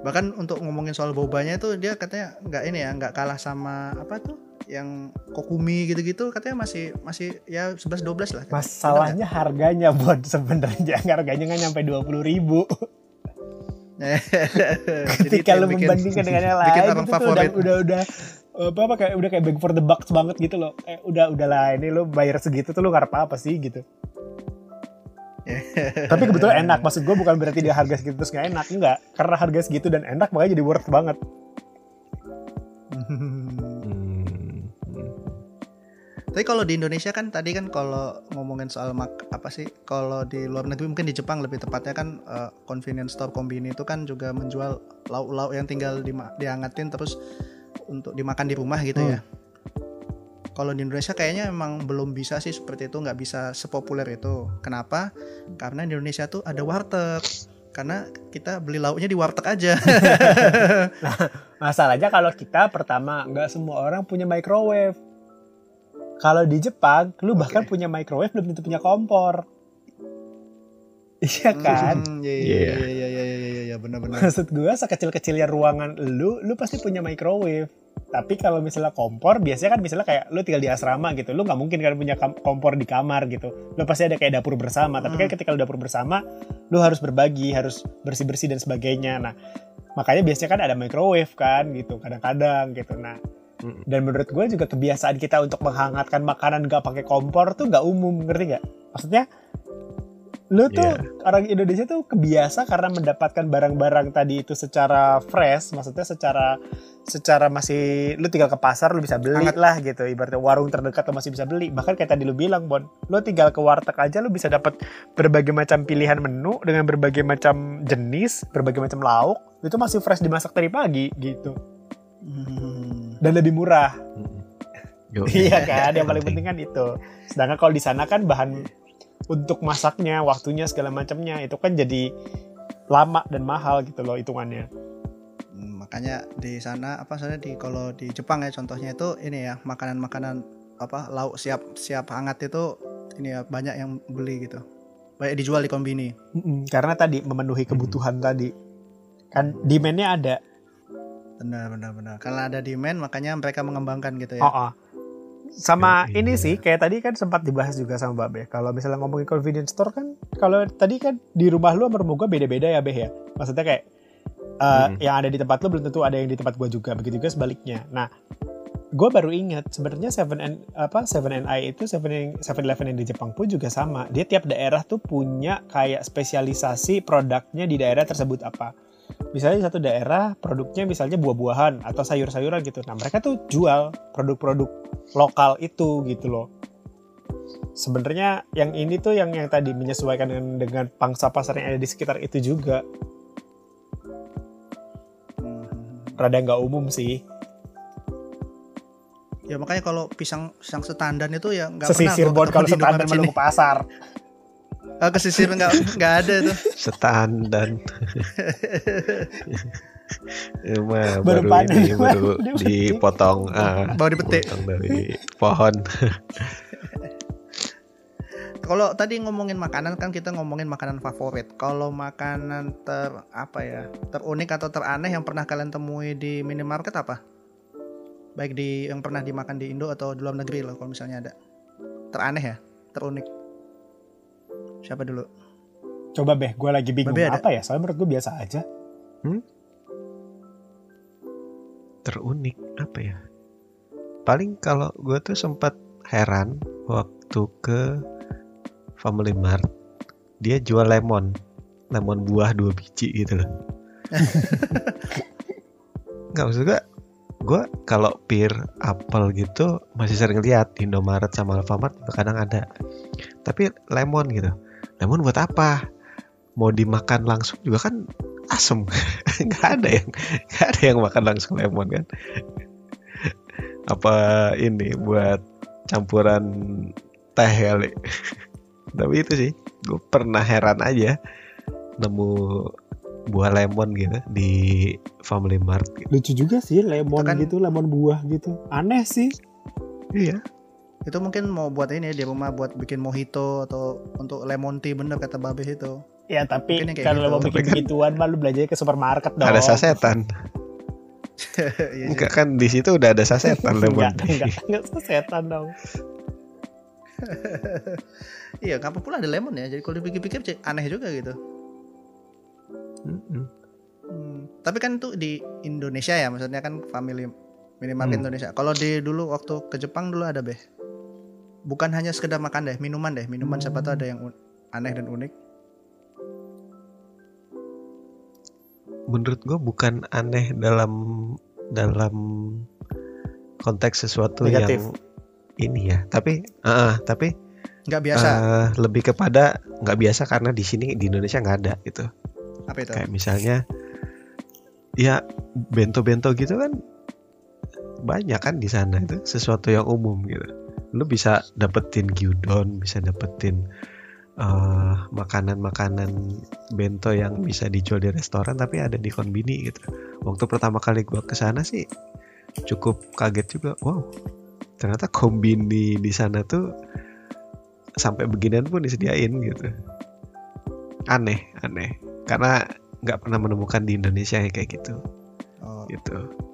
Bahkan untuk ngomongin soal bobanya itu dia katanya nggak ini ya, nggak kalah sama apa tuh yang kokumi gitu-gitu katanya masih masih ya 11 12 lah. Masalahnya harganya Bon sebenarnya harganya nggak nyampe 20.000 ribu. Jadi Ketika lu membandingkan dengan yang lain orang itu tuh udah favorit. udah udah apa apa kayak udah kayak bang for the bucks banget gitu loh. Eh udah udahlah ini lu bayar segitu tuh lu ngarep apa sih gitu. Tapi kebetulan enak. Maksud gue bukan berarti dia harga segitu terus nggak enak. Enggak. Karena harga segitu dan enak makanya jadi worth banget. Hmm. Tapi kalau di Indonesia kan tadi kan kalau ngomongin soal mak apa sih kalau di luar negeri mungkin di Jepang lebih tepatnya kan eh, convenience store kombini itu kan juga menjual lauk-lauk yang tinggal dima- dihangatin terus untuk dimakan di rumah gitu ya. Kalau di Indonesia kayaknya memang belum bisa sih seperti itu nggak bisa sepopuler itu. Kenapa? Karena di Indonesia tuh ada warteg. Karena kita beli lauknya di warteg aja. Masalahnya kalau kita pertama nggak semua orang punya microwave. Kalau di Jepang, lu bahkan punya microwave belum tentu punya kompor. Iya kan? Hmm, Iya Iya. iya iya benar-benar. Maksud gue sekecil-kecilnya ruangan lu, lu pasti punya microwave. Tapi kalau misalnya kompor, biasanya kan misalnya kayak lu tinggal di asrama gitu, lu nggak mungkin kan punya kompor di kamar gitu. Lu pasti ada kayak dapur bersama. Tapi kan Hmm. ketika lu dapur bersama, lu harus berbagi, harus bersih-bersih dan sebagainya. Nah, makanya biasanya kan ada microwave kan gitu, kadang-kadang gitu. Nah, Mm. dan menurut gue juga kebiasaan kita untuk menghangatkan makanan gak pakai kompor tuh nggak umum, ngerti nggak? Maksudnya lu tuh Iya. orang Indonesia tuh kebiasa karena mendapatkan barang-barang tadi itu secara fresh, maksudnya secara secara masih lu tinggal ke pasar lu bisa beli Hangat. lah gitu. Ibaratnya warung terdekat lu masih bisa beli. Bahkan kayak tadi lu bilang, Bon, lu tinggal ke warteg aja lu bisa dapat berbagai macam pilihan menu dengan berbagai macam jenis, berbagai macam lauk. Itu masih fresh dimasak dari pagi gitu. Hmm. Dan lebih murah. Yo, Iya kan, yang paling penting kan itu. Sedangkan kalau di sana kan bahan untuk masaknya, waktunya segala macamnya itu kan jadi lama dan mahal gitu loh hitungannya. Hmm, makanya di sana apa soalnya di kalau di Jepang ya contohnya itu ini ya makanan-makanan apa lauk siap siap hangat itu ini ya banyak yang beli gitu banyak dijual di kombini. Mm-mm, karena tadi memenuhi kebutuhan tadi. Kan demand-nya ada. Benar, benar, benar. Karena ada demand, makanya mereka mengembangkan gitu ya. Oh, oh. Sama Iya. ini sih, kayak tadi kan sempat dibahas juga sama Mbak Beh. Kalau misalnya ngomongin convenience store kan, kalau tadi kan di rumah lu sama rumah gua beda-beda ya Beh ya. Maksudnya kayak uh, Hmm. yang ada di tempat lu belum tentu ada yang di tempat gua juga. Begitu juga sebaliknya. Nah, gua baru ingat sebenarnya Seven and apa Seven and I itu Seven Seven Eleven yang di Jepang pun juga sama. Dia tiap daerah tuh punya kayak spesialisasi produknya di daerah tersebut apa. Misalnya di satu daerah produknya misalnya buah-buahan atau sayur-sayuran gitu. Nah mereka tuh jual produk-produk lokal itu gitu loh. Sebenarnya yang ini tuh yang yang tadi menyesuaikan dengan, dengan pangsa pasar yang ada di sekitar itu juga. Rada nggak umum sih. Ya makanya kalau pisang pisang setandan itu ya nggak pernah Sesisir ketemu kalau setandan. Maluku Pasar. Ah, kesisir nggak nggak ada itu. Setandan. Mah, Baru baru, panen, ini baru dipotong ah, Baru dipetik. potong dari pohon. Kalau tadi ngomongin makanan kan kita ngomongin makanan favorit. Kalau makanan ter apa ya terunik atau teraneh yang pernah kalian temui di minimarket apa? Baik di yang pernah dimakan di Indo atau di luar negeri loh kalau misalnya ada. Teraneh ya, terunik. Siapa dulu? Coba beh, gue lagi bingung Babe ada. apa ya? Soalnya menurut gue biasa aja. Terunik apa ya? Paling kalau gue tuh sempat heran waktu ke Family Mart, dia jual lemon, lemon buah dua biji gitu loh. Nggak maksud gue, gue kalau pir apel gitu masih sering lihat di Indomaret sama Alfamart juga kadang ada. Tapi lemon gitu, lemon buat apa? Mau dimakan langsung juga kan asem, nggak ada yang nggak ada yang makan langsung lemon kan? Apa ini buat campuran teh kali? Tapi itu sih, gue pernah heran aja nemu buah lemon gitu di Family Mart. Gitu. Lucu juga sih lemon kan- gitu, lemon buah gitu. Aneh sih. Iya. Itu mungkin mau buat ini di rumah buat bikin mojito atau untuk lemon tea bener kata Babes itu. Ya tapi kalau gitu. mau bikin kan- begituan mah lu belajarnya ke supermarket dong. Ada sasetan. Iya sih. Enggak kan di situ udah ada sasetan lemon Enggak, tea. enggak, enggak sasetan dong. Iya, ngapa pula ada lemon ya? Jadi kalau dipikir-pikir aneh juga gitu. Mm-mm. Hmm, Tapi kan itu di Indonesia ya, maksudnya kan family minimarket Hmm. Indonesia. Kalau di dulu waktu ke Jepang dulu ada beh. Bukan hanya sekedar makan deh, minuman deh, minuman siapa tahu ada yang aneh dan unik. Menurut gue bukan aneh dalam dalam konteks sesuatu Negatif. yang ini ya. Tapi, ah, tapi Nggak biasa. eh, lebih kepada nggak biasa karena di sini di Indonesia nggak ada gitu. Apa itu? Kayak misalnya ya bento-bento gitu kan banyak kan di sana itu sesuatu yang umum gitu. Lu bisa dapetin gyudon, bisa dapetin eh, makanan-makanan bento yang bisa dijual di restoran tapi ada di konbini gitu. Waktu pertama kali gua ke sana sih cukup kaget juga. Wow, ternyata kombini di sana tuh sampai beginian pun disediain gitu. Aneh, aneh. Karena nggak pernah menemukan di Indonesia yang kayak gitu, Oh, gitu.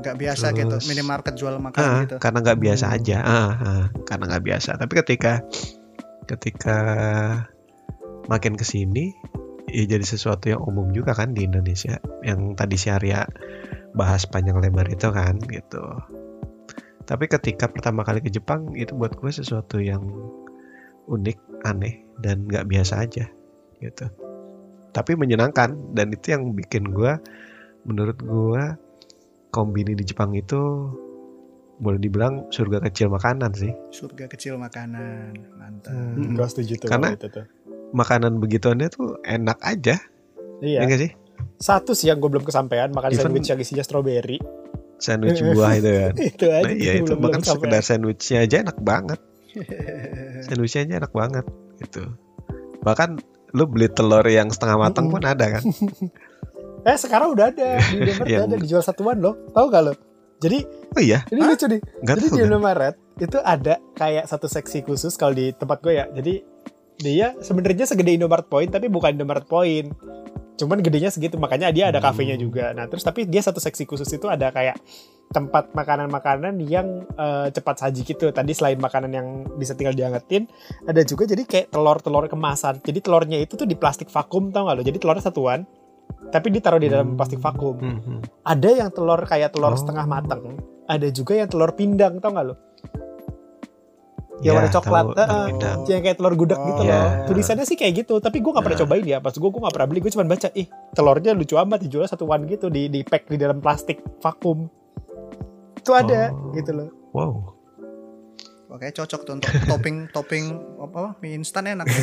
Nggak biasa gitu, Terus- minimarket jual makanan Ah, gitu. karena nggak biasa Hmm. aja, ah, ah, karena nggak biasa. Tapi ketika ketika makin ke sini, ya jadi sesuatu yang umum juga kan di Indonesia. Yang tadi si Arya bahas panjang lebar itu kan, gitu. Tapi ketika pertama kali ke Jepang itu buat gue sesuatu yang unik, aneh dan nggak biasa aja, gitu. Tapi menyenangkan dan itu yang bikin gue, menurut gue kombini di Jepang itu boleh dibilang surga kecil makanan sih. Surga kecil makanan, mantap. Mm-mm. Gue setuju tuh Karena- itu tuh. Makanan begituannya tuh enak aja, Iya. ya nggak sih? Satu sih yang gue belum kesampaian makan Even- sandwich yang isinya stroberi. Sandwich buah itu kan. itu aja. Nah, iya itu belum- bahkan sekedar sandwichnya aja enak banget. Sandwichnya aja enak banget gitu. Bahkan lu beli telur yang setengah matang Mm-mm. pun ada kan? Eh sekarang udah ada di Indomaret ada dijual satuan loh. Tahu gak lo? Jadi Oh iya, ini lucu nih. nggak Jadi di? Indomaret itu ada kayak satu seksi khusus kalau di tempat gue ya. Jadi dia sebenarnya segede Indomaret Point tapi bukan Indomaret Point cuman gedenya segitu makanya dia ada kafenya juga nah terus tapi dia satu seksi khusus itu ada kayak tempat makanan-makanan yang eh, cepat saji gitu tadi selain makanan yang bisa tinggal diangetin ada juga jadi kayak telur-telur kemasan jadi telurnya itu tuh di plastik vakum tau gak lo jadi telurnya satuan tapi ditaruh di dalam plastik vakum Hmm, hmm. ada yang telur kayak telur Oh. setengah mateng ada juga yang telur pindang tau gak lo Ya, yang warna coklat tahu, Heeh. telur pindang. yang kayak telur gudeg Oh. gitu Iya. loh tulisannya sih kayak gitu tapi gue gak pernah Nah. cobain ya pas gue gue gak pernah beli gue cuma baca ih telurnya lucu amat dijual satuan gitu di di pack di dalam plastik vakum itu ada Oh. gitu loh Wow. Oke cocok tuh untuk topping topping apa mie instan enak.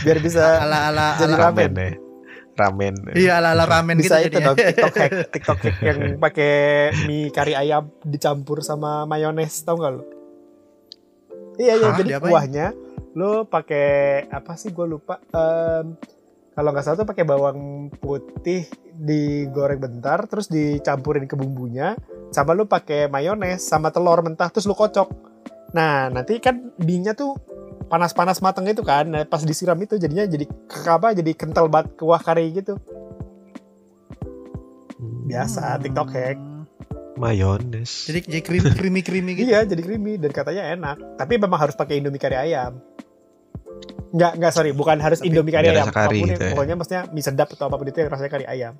biar bisa ala ala Jadi ala ramen. ramen ya. Ramen. iya ala ala ramen bisa gitu itu dong TikTok hack TikTok hack yang pakai mie kari ayam dicampur sama mayones tau gak lo iya iya jadi kuahnya lo pakai apa sih gue lupa Em, kalau nggak salah tuh pakai bawang putih digoreng bentar terus dicampurin ke bumbunya sama lo pakai mayones sama telur mentah terus lo kocok nah nanti kan mie-nya tuh panas-panas mateng itu kan nah, pas disiram itu jadinya jadi ke apa jadi kental banget kuah kari gitu Hmm, biasa TikTok hack Hmm. Mayones. Jadi jadi creamy creamy creamy gitu. Iya, jadi creamy dan katanya enak. Tapi memang harus pakai Indomie kari ayam. Enggak, enggak sorry, bukan harus Tapi Indomie kari ayam. kari Apa pun gitu yang- ya. Pokoknya maksudnya mie sedap atau apa pun itu yang rasanya kari ayam.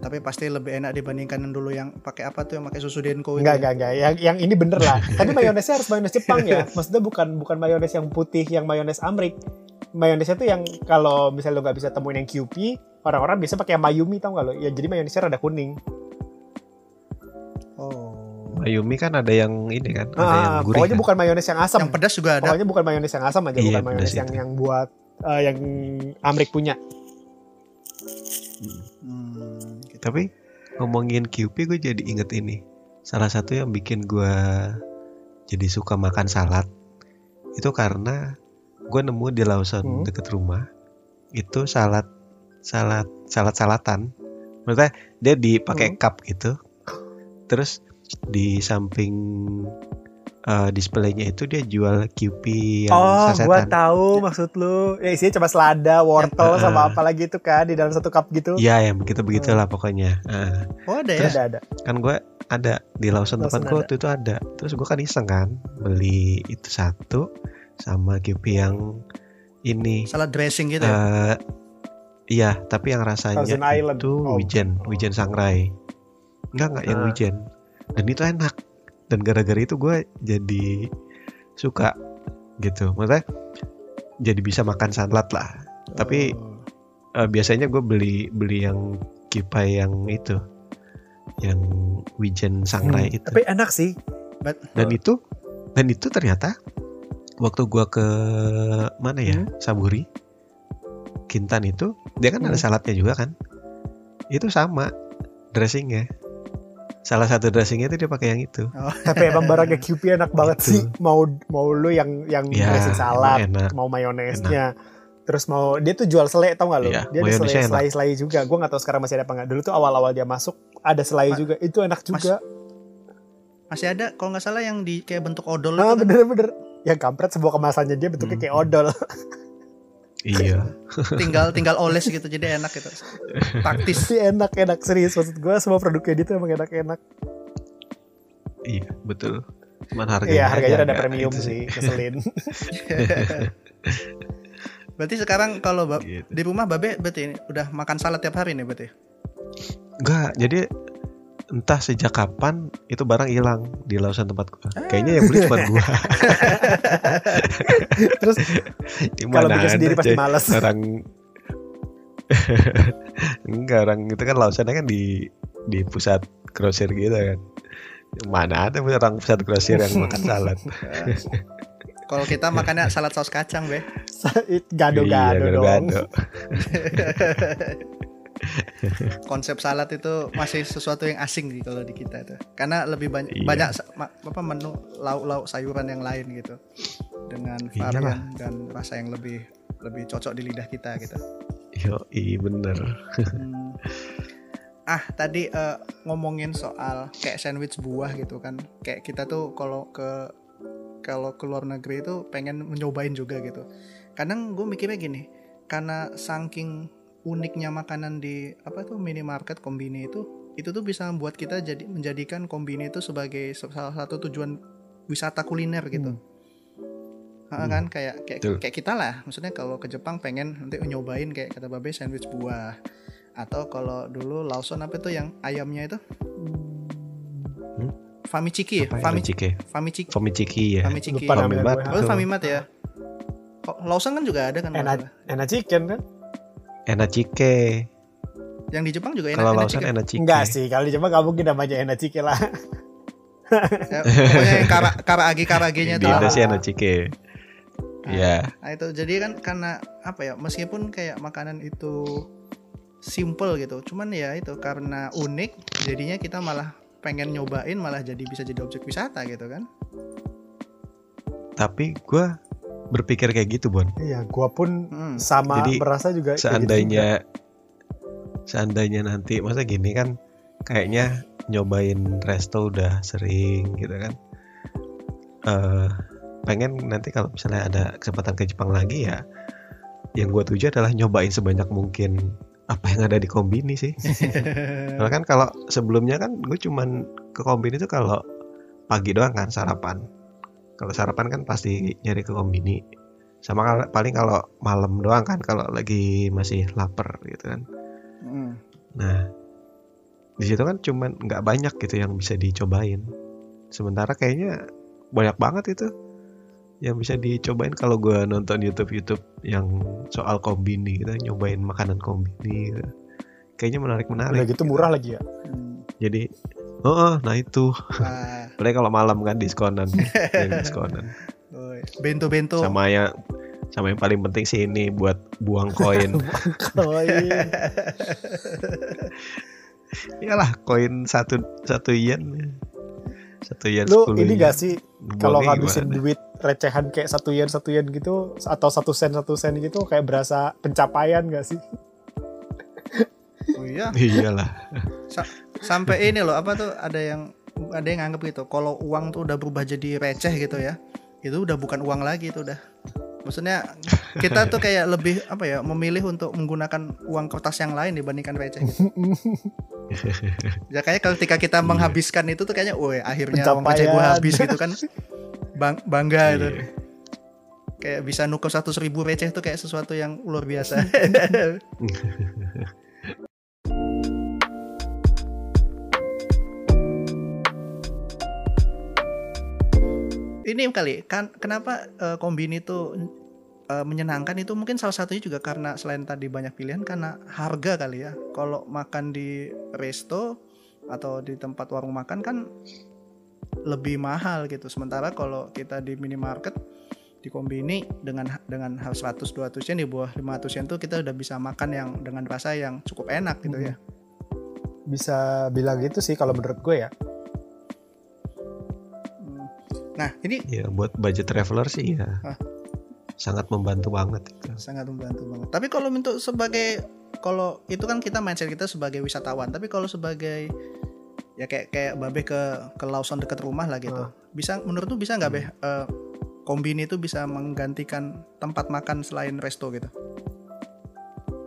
Tapi pasti lebih enak dibandingkan yang dulu yang pakai apa tuh yang pakai susu denko itu. Enggak, ya. enggak, enggak. Yang yang ini bener lah. Tapi mayonesnya harus mayones Jepang ya. Maksudnya bukan bukan mayones yang putih, yang mayones Amrik. Mayonesnya tuh yang kalau misalnya lo nggak bisa temuin yang QP, orang-orang biasa pakai yang Mayumi tau nggak lo? Ya jadi mayonesnya rada kuning. Oh. Mayumi kan ada yang ini kan, ada yang Ah, gurih. pokoknya kan? bukan mayones yang asam. Yang pedas juga ada. Pokoknya bukan mayones yang asam aja, Iya, bukan mayones yang itu. yang buat eh, yang Amrik punya. Hmm, gitu. Tapi ngomongin QP gue jadi inget ini. Salah satu yang bikin gue jadi suka makan salad itu karena gue nemu di Lawson Hmm. deket rumah itu salad salad salad salatan. Maksudnya dia dipakai Hmm. cup gitu. Terus di samping eh, displaynya itu dia jual QP yang Oh, gua sasetan. tahu maksud lu. Ya isinya cuma selada, wortel Eh, sama eh. apa lagi itu kan di dalam satu cup gitu. Iya, yang begitu begitulah pokoknya. Ah. Oh ada ya. Ada ada. kan gue ada di Lawson tempat gue ada. waktu itu ada terus gue kan iseng kan beli itu satu sama QP yang ini Salad dressing gitu ya. eh iya tapi yang rasanya Thousand Island. itu Oh. wijen wijen sangrai enggak enggak yang wijen dan itu enak. Dan gara-gara itu gue jadi suka gitu. Maksudnya jadi bisa makan salad lah. Tapi Oh. eh, biasanya gue beli beli yang kipai yang itu. Yang wijen sangrai Hmm, itu. Tapi enak sih. dan itu dan itu ternyata waktu gua ke mana ya? Hmm. Saburi. Kintan itu dia kan ada Hmm. saladnya juga kan? Itu sama dressingnya salah satu dressingnya itu dia pakai yang itu Tapi emang barangnya QP enak banget Gitu. sih. Mau mau lu yang yang ya dressing salad, enak mau mayonesnya. Terus mau dia tuh jual selai tau gak lo? Iya, dia ada selai enak. selai selai juga. Gue gak tahu sekarang masih ada apa nggak. Dulu tuh awal-awal dia masuk ada selai Ma- juga. Itu enak juga. Masih ada kalau nggak salah yang di kayak bentuk odol Ah itu kan. bener-bener. Yang kampret sebuah kemasannya dia bentuknya kayak Hmm. odol. iya tinggal tinggal oles gitu jadi enak gitu. Praktis. Tapi enak enak serius maksud gue semua produknya dia tuh emang enak-enak. iya betul cuman harganya Iya harganya agak premium sih, ngeselin. Berarti sekarang kalau Gitu. di rumah Babe berarti ini udah makan salad tiap hari nih berarti. enggak jadi entah sejak kapan itu barang hilang di lausan tempat gua kayaknya yang beli cuma gua Terus Di kalau bikin sendiri pasti coy. males. orang enggak orang itu kan lausannya kan di di pusat grosir gitu kan mana ada orang pusat grosir yang makan salad Kalau kita makannya salad saus kacang, Be. Gado-gado Iya, dong. Konsep salad itu masih sesuatu yang asing sih kalau di kita itu. Karena lebih banyak Iya. banyak apa menu lauk-lauk sayuran yang lain gitu. Dengan Iyalah. varian dan rasa yang lebih lebih cocok di lidah kita gitu. yo iya bener Hmm. Ah, tadi eh, ngomongin soal kayak sandwich buah gitu kan. Kayak kita tuh kalau ke kalau ke luar negeri itu pengen mencobain juga gitu kadang gue mikirnya gini karena saking uniknya makanan di apa tuh minimarket kombini itu itu tuh bisa membuat kita jadi menjadikan kombini itu sebagai salah satu tujuan wisata kuliner gitu Ah, Hmm. kan kayak kayak Betul. kayak kita lah maksudnya kalau ke Jepang pengen nanti nyobain kayak kata babe sandwich buah atau kalau dulu Lawson apa tuh yang ayamnya itu Hmm? Famichiki ya Apa ya? Fami, Famichiki. Famichiki Famichiki ya. Famichiki Lupa Famimat. gue. oh. Famimat ya Kok Lawson kan juga ada kan Enak, enak chicken kan? Enachike. yang di Jepang juga enak Kalau chicken. Enachike. Enggak sih, kalau di Jepang nggak mungkin namanya enak chicken lah. Ya, pokoknya yang kara karaage karagenya Di tuh Indonesia Enachike. Iya. Nah itu jadi kan karena apa ya meskipun kayak makanan itu simple gitu, cuman ya itu karena unik jadinya kita malah pengen nyobain malah jadi bisa jadi objek wisata gitu kan? Tapi gue berpikir kayak gitu Bon. Iya, gua pun Hmm. sama Jadi, merasa juga gitu juga. Seandainya seandainya nanti masa gini kan kayaknya nyobain resto udah sering gitu kan. eh pengen nanti kalau misalnya ada kesempatan ke Jepang lagi ya yang gue tuju adalah nyobain sebanyak mungkin apa yang ada di kombini sih. Karena kan kalau sebelumnya kan gue cuman ke kombini itu kalau pagi doang kan sarapan. Kalau sarapan kan pasti nyari ke kombini. Sama paling kalau malam doang kan kalau lagi masih lapar gitu kan. Hmm. Nah, di situ kan cuman nggak banyak gitu yang bisa dicobain. Sementara kayaknya banyak banget itu yang bisa dicobain kalau gue nonton YouTube YouTube yang soal kombini gitu, nyobain makanan kombini gitu. Kayaknya menarik menarik. Udah gitu murah lagi ya. Hmm. Jadi, oh, nah itu. Apalagi kalau malam kan diskonan, yang diskonan. bento-bento. Sama yang sama yang paling penting sih ini buat buang koin. Koin. Iyalah koin satu satu yen. Satu yen Lu 10 ini yen. gak sih kalau ngabisin duit recehan kayak satu yen satu yen gitu atau satu sen satu sen gitu kayak berasa pencapaian gak sih? Oh iya, Iyalah. Sampai ini loh apa tuh ada yang ada yang nganggep gitu. Kalau uang tuh udah berubah jadi receh gitu ya, itu udah bukan uang lagi itu udah. Maksudnya kita tuh kayak lebih apa ya memilih untuk menggunakan uang kertas yang lain dibandingkan receh. Gitu. ya kayak ketika kita Iya. menghabiskan itu tuh kayaknya, woi akhirnya uang receh gue habis gitu kan, Bang, bangga itu. Iya. Kayak bisa nuker satu ribu receh tuh kayak sesuatu yang luar biasa. ini kali kan kenapa eh, kombini itu eh, menyenangkan itu? Mungkin salah satunya juga karena selain tadi banyak pilihan karena harga kali ya. Kalau makan di resto atau di tempat warung makan kan lebih mahal gitu. Sementara kalau kita di minimarket di kombini dengan dengan hal 100 200 yen di bawah 500 yen tuh kita udah bisa makan yang dengan rasa yang cukup enak gitu ya. Bisa bilang gitu sih kalau menurut gue ya. Hmm. nah ini Ya buat budget traveler sih ya. Hah. Sangat membantu banget itu. sangat membantu banget. Tapi kalau untuk sebagai kalau itu kan kita mindset kita sebagai wisatawan, tapi kalau sebagai ya kayak kayak babe ke ke Lawson dekat rumah lah gitu. Ah. Bisa menurut tuh bisa nggak beh eh, kombini itu bisa menggantikan tempat makan selain resto gitu?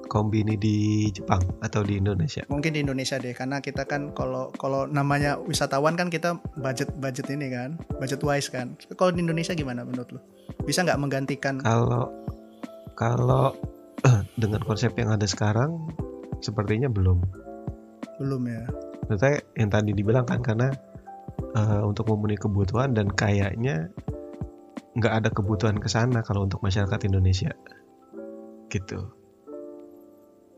Kombini di Jepang atau di Indonesia. Mungkin di Indonesia deh, karena kita kan kalau kalau namanya wisatawan kan kita budget budget ini kan, budget wise kan. Kalau di Indonesia gimana menurut lu? Bisa nggak menggantikan? Kalau kalau dengan konsep yang ada sekarang sepertinya belum. Belum ya. Saya yang tadi dibilang kan karena eh, untuk memenuhi kebutuhan dan kayaknya nggak ada kebutuhan ke sana kalau untuk masyarakat Indonesia gitu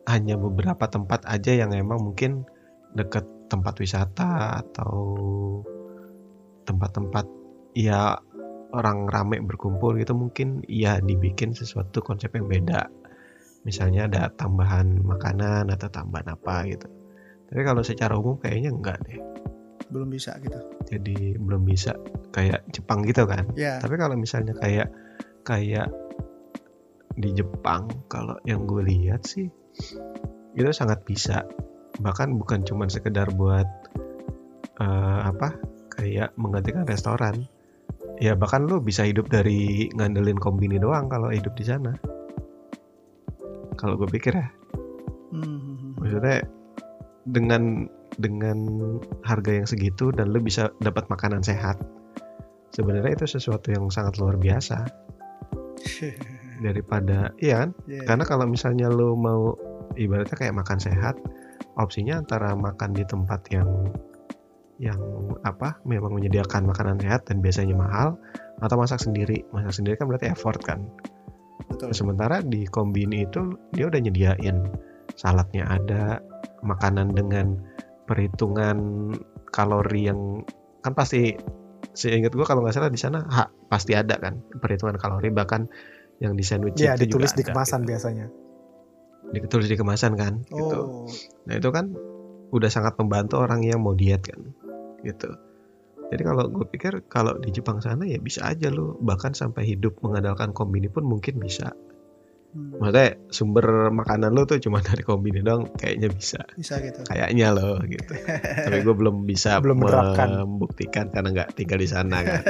hanya beberapa tempat aja yang emang mungkin deket tempat wisata atau tempat-tempat ya orang rame berkumpul gitu mungkin ya dibikin sesuatu konsep yang beda. Misalnya ada tambahan makanan atau tambahan apa gitu. Tapi kalau secara umum kayaknya enggak deh. Belum bisa gitu. jadi belum bisa. Kayak Jepang gitu kan? Ya. tapi kalau misalnya kayak kayak di Jepang kalau yang gue lihat sih itu sangat bisa. Bahkan bukan cuma sekedar buat eh, apa kayak menggantikan restoran. Ya bahkan lu bisa hidup dari ngandelin kombini doang kalau hidup di sana. Kalau gue pikir ya. Hmm. maksudnya dengan dengan harga yang segitu dan lu bisa dapat makanan sehat sebenarnya itu sesuatu yang sangat luar biasa daripada iya kan? Iya. karena kalau misalnya lu mau ibaratnya kayak makan sehat opsinya antara makan di tempat yang yang apa memang menyediakan makanan sehat dan biasanya mahal atau masak sendiri. Masak sendiri kan berarti effort kan. Betul. sementara di kombini itu dia udah nyediain. Saladnya ada makanan dengan perhitungan kalori yang kan pasti seingat gua kalau nggak salah di sana ha, pasti ada kan perhitungan kalori. Bahkan yang di sandwich Iya, itu juga ditulis di ada, kemasan gitu. biasanya. ditulis di kemasan kan gitu. Oh, nah itu kan udah sangat membantu orang yang mau diet kan gitu. Jadi kalau gue pikir kalau di Jepang sana ya bisa aja lu bahkan sampai hidup mengandalkan kombini pun mungkin bisa. Hmm, maksudnya sumber makanan lu tuh cuma dari kombini dong kayaknya bisa. Bisa gitu. kayaknya loh gitu. Tapi gue belum bisa Belum menerapkan. membuktikan karena nggak tinggal di sana kan.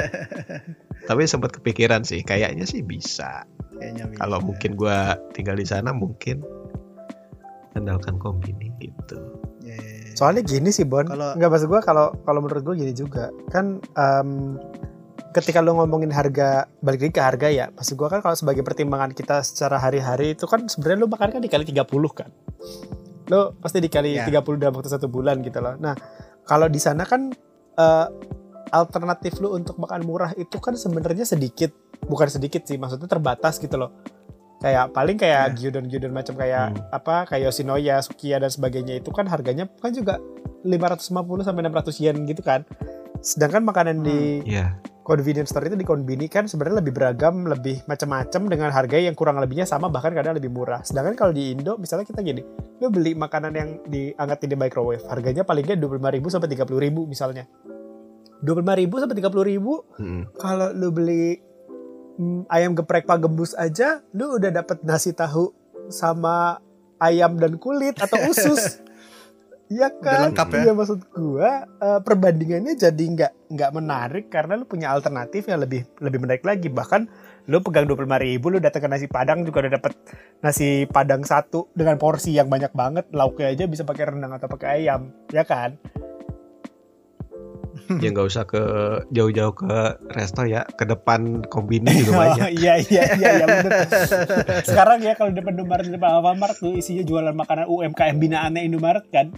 Tapi sempat kepikiran sih kayaknya sih bisa Kayaknya bisa. kalau mungkin gue tinggal di sana mungkin andalkan kombini gitu Ya, ya, ya. Soalnya gini sih Bon, Kalau- nggak maksud gue kalau kalau menurut gue gini juga kan em, ketika lo ngomongin harga balik lagi ke harga ya, maksud gue kan kalau sebagai pertimbangan kita secara hari-hari itu kan sebenarnya lo makan kan dikali 30 kan, lo pasti dikali Ya. 30 dalam waktu satu bulan gitu loh. Nah kalau di sana kan eh, alternatif lo untuk makan murah itu kan sebenarnya sedikit, bukan sedikit sih, maksudnya terbatas gitu loh. Kayak paling kayak gyudon-gyudon macam kayak Hmm. apa kayak Yoshinoya, Sukiya dan sebagainya itu kan harganya kan juga 550 sampai 600 yen gitu kan. Sedangkan makanan di ya convenience store itu dikombini kan sebenarnya lebih beragam, lebih macam-macam dengan harga yang kurang lebihnya sama bahkan kadang lebih murah. Sedangkan kalau di Indo misalnya kita gini, lo beli makanan yang diangkat di microwave, harganya palingnya 25.000 sampai 30.000 misalnya. 25.000 sampai 30.000 Mm. kalau lu beli mm, ayam geprek pak gembus aja, lu udah dapet nasi tahu sama ayam dan kulit atau usus. Iya kan? lengkap ya? Iya maksud gua eh, perbandingannya jadi nggak nggak menarik karena lu punya alternatif yang lebih lebih menarik lagi. Bahkan lu pegang 25.000 ribu, lu datang ke nasi padang juga udah dapet nasi padang satu dengan porsi yang banyak banget. Lauknya aja bisa pakai rendang atau pakai ayam, ya kan? Ya nggak usah ke jauh-jauh ke resto ya ke depan kombini juga banyak iya iya iya iya bener. Sekarang ya kalau depan Indomaret di depan Alfamart tuh isinya jualan makanan UMKM binaannya Indomaret kan.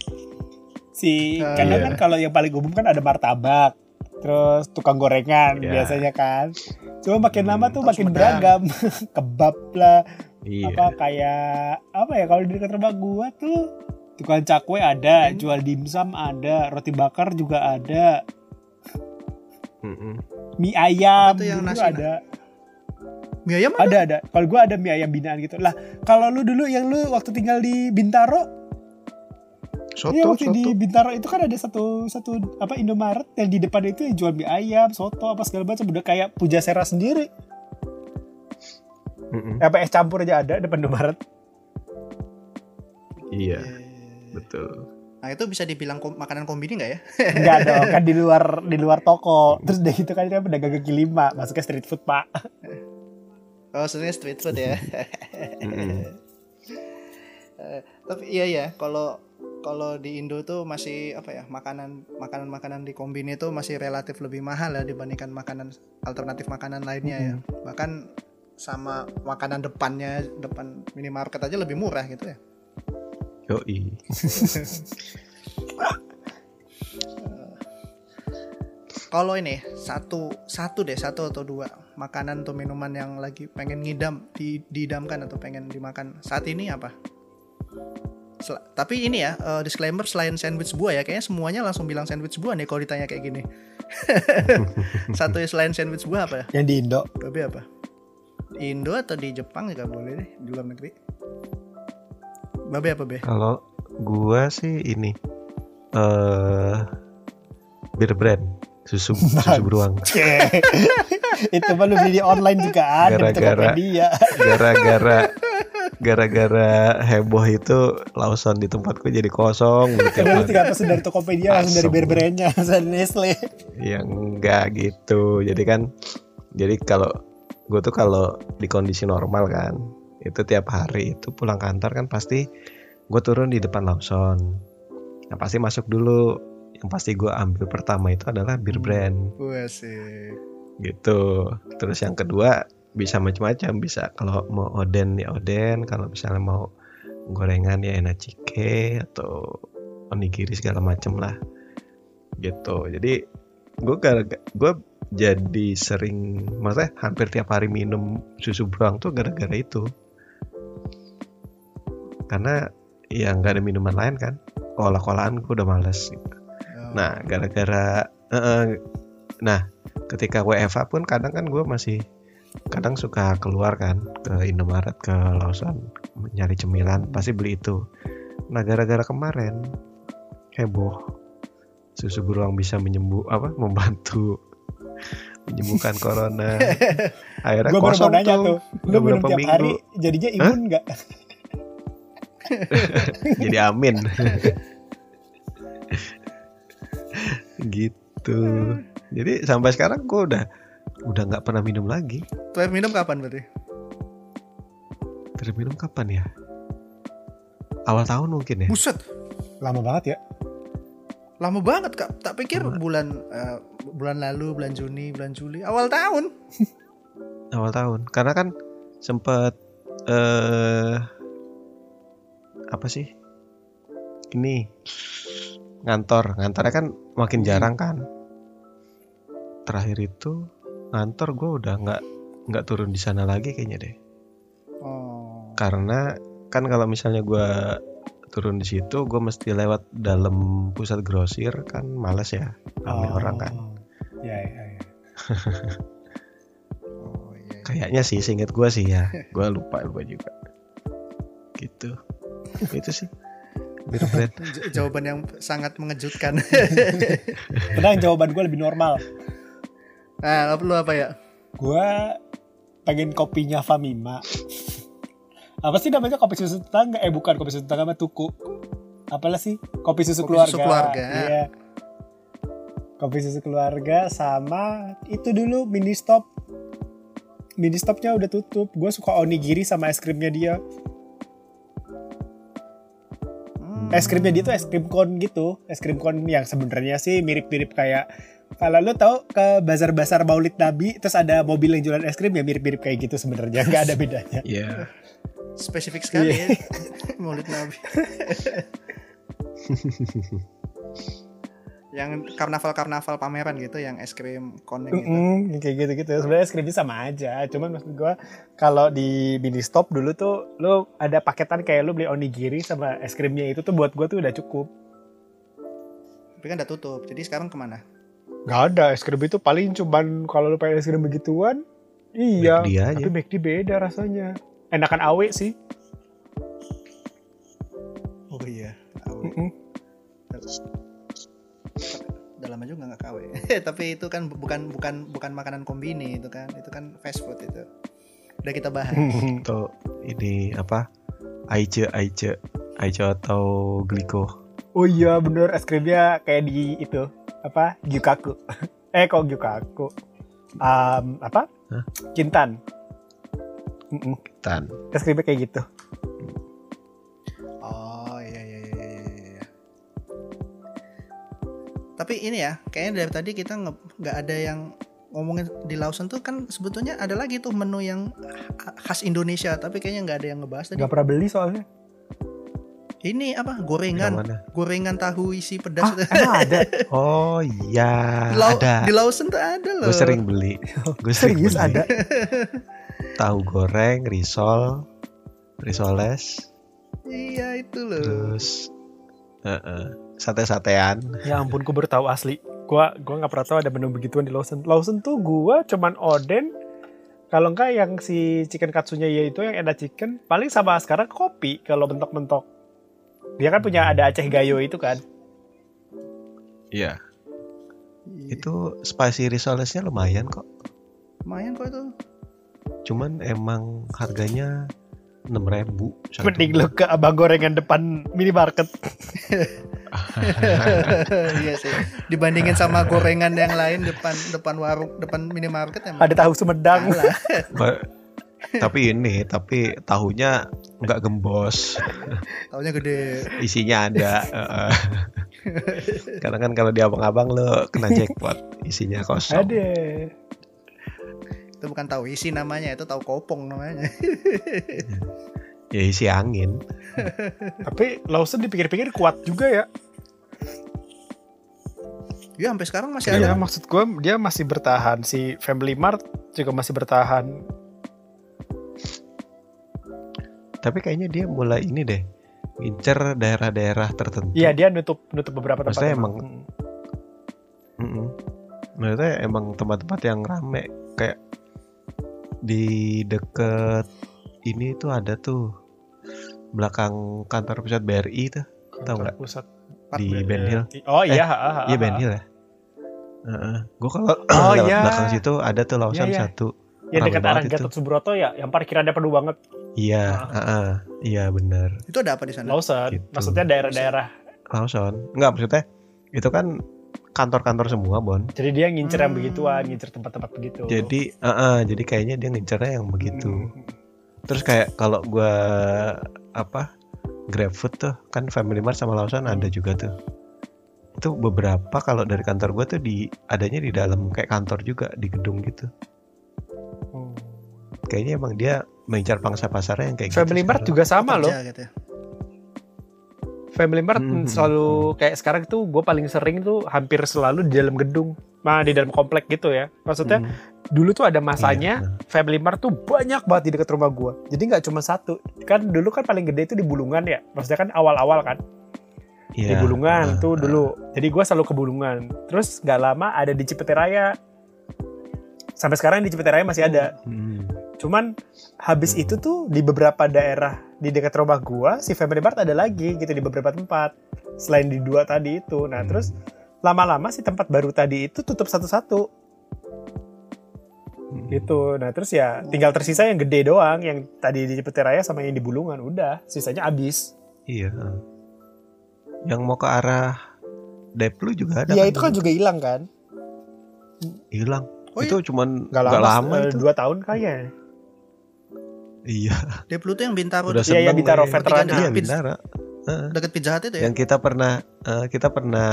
Si kadang iya. kan kalau yang paling umum kan ada martabak, terus tukang gorengan Iya. biasanya kan. Cuma makin Hmm. lama tuh Atau makin beragam. Kebab lah, iya apa kayak apa ya kalau di dekat rumah gua tuh tukang cakwe ada, Hmm. jual dimsum ada, roti bakar juga ada, Mm-mm. mie ayam tuh yang nasi- ada. Mie ayam ada? Ada ada. Kalau gua ada mie ayam binaan gitu. Lah, kalau lu dulu yang lu waktu tinggal di Bintaro, soto iya waktu soto di Bintaro itu kan ada satu satu apa Indomaret yang di depan itu yang jual mie ayam, soto apa segala macam udah kayak Pujasera sendiri. Mm-mm. Apa es campur aja ada depan Indomaret. iya Eh, betul Nah itu bisa dibilang kom- makanan kombini nggak ya? Enggak dong, kan di luar di luar toko. Terus udah gitu kan dia pedagang kaki lima, masuknya street food, Pak. Oh sebenarnya street food ya. Tapi iya ya kalau kalau di Indo tuh masih apa ya makanan makanan makanan di kombini itu masih relatif lebih mahal ya dibandingkan makanan alternatif makanan lainnya ya. Bahkan sama makanan depannya depan minimarket aja lebih murah gitu ya. Yoi Kalau ini satu satu deh satu atau dua makanan atau minuman yang lagi pengen ngidam di, didamkan atau pengen dimakan saat ini apa? Sel- tapi ini ya eh, disclaimer selain sandwich buah ya kayaknya semuanya langsung bilang sandwich buah nih kalau ditanya kayak gini. satu selain sandwich buah apa ya? Yang di Indo. Babe apa? Di Indo atau di Jepang juga boleh deh di luar negeri. Babe apa be? kalau gua sih ini eh beer brand susu susu beruang itu mah lu beli di online juga ada di Gara-gara- Tokopedia. gara-gara gara-gara heboh itu Lawson di tempatku jadi kosong gitu hari. tinggal pesen dari Tokopedia langsung dari Asem. berberennya dari Nestle. yang enggak gitu jadi kan jadi kalau gue tuh kalau di kondisi normal kan itu tiap hari itu pulang kantor kan pasti gue turun di depan Lawson. Yang pasti masuk dulu. Yang pasti gue ambil pertama itu adalah bir brand. Wah sih. gitu. Terus yang kedua bisa macam-macam. Bisa kalau mau oden ya oden. Kalau misalnya mau gorengan ya enachike atau onigiri segala macem lah. Gitu. Jadi gue gue jadi sering maksudnya hampir tiap hari minum susu beruang tuh gara-gara itu karena ya nggak ada minuman lain kan kola-kolaan gue udah males gitu. Oh. Nah, gara-gara eh, nah, ketika WFA pun kadang kan gue masih kadang suka keluar kan ke Indomaret ke Lawson nyari cemilan pasti beli itu. Nah, gara-gara kemarin heboh susu beruang bisa menyembuh apa membantu menyembuhkan corona. Akhirnya baru mau kosong nanya tuh. tuh, lu minum tiap minggu. hari jadinya imun nggak? Jadi amin. gitu. Jadi sampai sekarang gue udah udah nggak pernah minum lagi. Terakhir minum kapan berarti? Terakhir minum kapan ya? Awal tahun mungkin ya. Buset, Lama banget ya. lama banget kak. Tak pikir Lama. bulan eh, bulan lalu, bulan Juni, bulan Juli, awal tahun. Awal tahun. Karena kan sempet eh apa sih? Ini ngantor. Ngantornya kan makin jarang kan. Terakhir itu ngantor gue udah nggak nggak turun di sana lagi kayaknya deh. Oh. karena kan kalau misalnya gua turun di situ gue mesti lewat dalam pusat grosir kan males ya ramai Oh. orang kan Ya, ya, ya. Oh iya. kayaknya sih seingat gua sih ya gua lupa lupa juga gitu itu sih bir brand J- jawaban yang sangat mengejutkan. Tenang jawaban gue lebih normal. nah, lu apa ya? Gue pengen kopinya Famima. Apa sih namanya kopi susu tetangga? Eh bukan kopi susu tetangga, mah tuku. Apalah sih? Kopi susu Kopi keluarga. susu keluarga. Iya. Kopi susu keluarga sama itu dulu mini stop. Mini stopnya udah tutup. Gue suka onigiri sama es krimnya dia. Es krimnya dia tuh es krim kon gitu. Es krim kon yang sebenarnya sih mirip-mirip kayak kalau lo tau ke bazar-bazar Maulid Nabi terus ada mobil yang jualan es krim ya mirip-mirip kayak gitu sebenarnya nggak ada bedanya. ya Spesifik sekali Iya. ya. Maulid Nabi. yang karnaval-karnaval pameran gitu yang es krim koning gitu. Mm-mm, kayak gitu-gitu. Sebenarnya es krimnya sama aja. Cuman maksud gua kalau di mini stop dulu tuh lo ada paketan kayak lo beli onigiri sama es krimnya itu tuh buat gua tuh udah cukup. Tapi kan udah tutup. Jadi sekarang ke mana? Gak ada es krim itu paling cuman kalau lo pengen es krim begituan. Iya. McD aja. Tapi McD beda rasanya. Enakan awe sih. Oh iya. Awe. Mm-mm. Udah lama juga nggak KW. Tapi itu kan bu- bukan bukan bukan makanan kombini itu kan. Itu kan fast food itu. Udah kita bahas. atau ini apa Aice Aice Aice atau Gliko Oh iya bener es krimnya kayak di itu apa Gyukaku. eh kok Gyukaku? Um, apa? Hah? Kintan. Mm-mm. tan Es krimnya kayak gitu. Oh Tapi ini ya, kayaknya dari tadi kita nggak ada yang ngomongin di Lawson tuh kan sebetulnya ada lagi tuh menu yang khas Indonesia, tapi kayaknya nggak ada yang ngebahas tadi. Gak pernah beli soalnya. Ini apa? Gorengan, gorengan tahu isi pedas. Ah, ada. oh iya di, Lau- ada di Lawson tuh ada loh. gue sering beli gue sering Serius beli. ada. tahu goreng risol risoles Iya itu loh. terus eh, eh, sate-satean Ya ampun, gue baru tahu asli. Gua gua nggak pernah tahu ada menu begituan di Lawson. Lawson tuh gua cuman oden. Kalau enggak yang si chicken katsunya yaitu yang ada chicken, paling sama sekarang kopi kalau mentok-mentok. Dia kan punya ada Aceh Gayo itu kan. iya Iya. itu spicy risolesnya lumayan kok Lumayan kok itu. cuman emang harganya enam ribu. Mending lu ke abang gorengan depan minimarket. iya sih. Dibandingin sama gorengan yang lain depan depan warung, depan minimarket emang Ada tahu Sumedang. Ba- tapi ini, tapi tahunya nggak gembos, Taunya gede. isinya ada. heeh. Karena kan kalau di abang-abang lo kena jackpot, isinya kosong. Ada. Itu bukan tahu isi namanya, itu tahu kopong namanya. Ya isi angin. Tapi Lawson dipikir-pikir kuat juga ya. Ya sampai sekarang masih Iya, ada. maksud gue dia masih bertahan. Si Family Mart juga masih bertahan. Tapi kayaknya dia mulai ini deh, ngincer daerah-daerah tertentu. Iya, dia nutup nutup beberapa tempat. Maksudnya emang. emang- Mm-mm. Maksudnya emang tempat-tempat yang rame kayak di deket ini tuh ada tuh belakang kantor pusat BRI tuh Hmm. Tahu nggak? Pusat. di BRI. Ben Hill. Oh iya, Eh, Iya. Ben Hill ya. Heeh. Gue kalau Oh, lewat iya. belakang situ ada tuh Lawson Iya, iya. satu. Yang Rame dekat arah itu. Gatot Subroto ya, yang parkirannya penuh banget. Iya, Ah. heeh. iya bener. Itu ada apa di sana? Lawson, Gitu. maksudnya daerah-daerah. Lawson. Enggak maksudnya itu kan kantor-kantor semua Bon. Jadi dia ngincer yang Hmm. begituan, ngincer tempat-tempat begitu. Jadi, heeh, jadi kayaknya dia ngincernya yang begitu. Hmm. Terus kayak kalau gua apa GrabFood tuh kan Family Mart sama Lawson ada juga tuh. Itu beberapa kalau dari kantor gua tuh di adanya di dalam kayak kantor juga di gedung gitu. Hmm. Kayaknya emang dia mengincar pangsa pasarnya yang kayak Family gitu. Mart juga sama loh. Gitu ya. Family Mart Hmm. selalu kayak sekarang tuh gue paling sering tuh hampir selalu di dalam gedung. Nah, di dalam komplek gitu ya. Maksudnya Hmm, dulu tuh ada masanya iya, Family Mart tuh banyak banget di dekat rumah gua. Jadi nggak cuma satu. Kan dulu kan paling gede itu di Bulungan ya. Maksudnya kan awal-awal kan di iya. Bulungan Ah, tuh dulu. Jadi gua selalu ke Bulungan. Terus nggak lama ada di Cipete Raya. Sampai sekarang di Cipete Raya masih ada. Hmm. Cuman habis itu tuh di beberapa daerah di dekat rumah gua si Family Mart ada lagi gitu di beberapa tempat. Selain di dua tadi itu. Nah, Hmm. terus lama-lama si tempat baru tadi itu tutup satu-satu Hmm. gitu. Nah terus ya tinggal tersisa yang gede doang, yang tadi di Cipete Raya sama yang di Bulungan udah, sisanya habis. Iya. Yang mau ke arah Deplu juga ada. Iya kan itu kan juga hilang kan? hilang. Oh, itu cuman Gak lama, lama, eh, itu. dua tahun kayaknya. Iya. Deplu tuh yang Bintaro Udah Iya, iya, seneng Bintaro veteran. Iya. Bintaro. Heeh. deket Pizza Hut itu ya. Yang kita pernah eh, kita pernah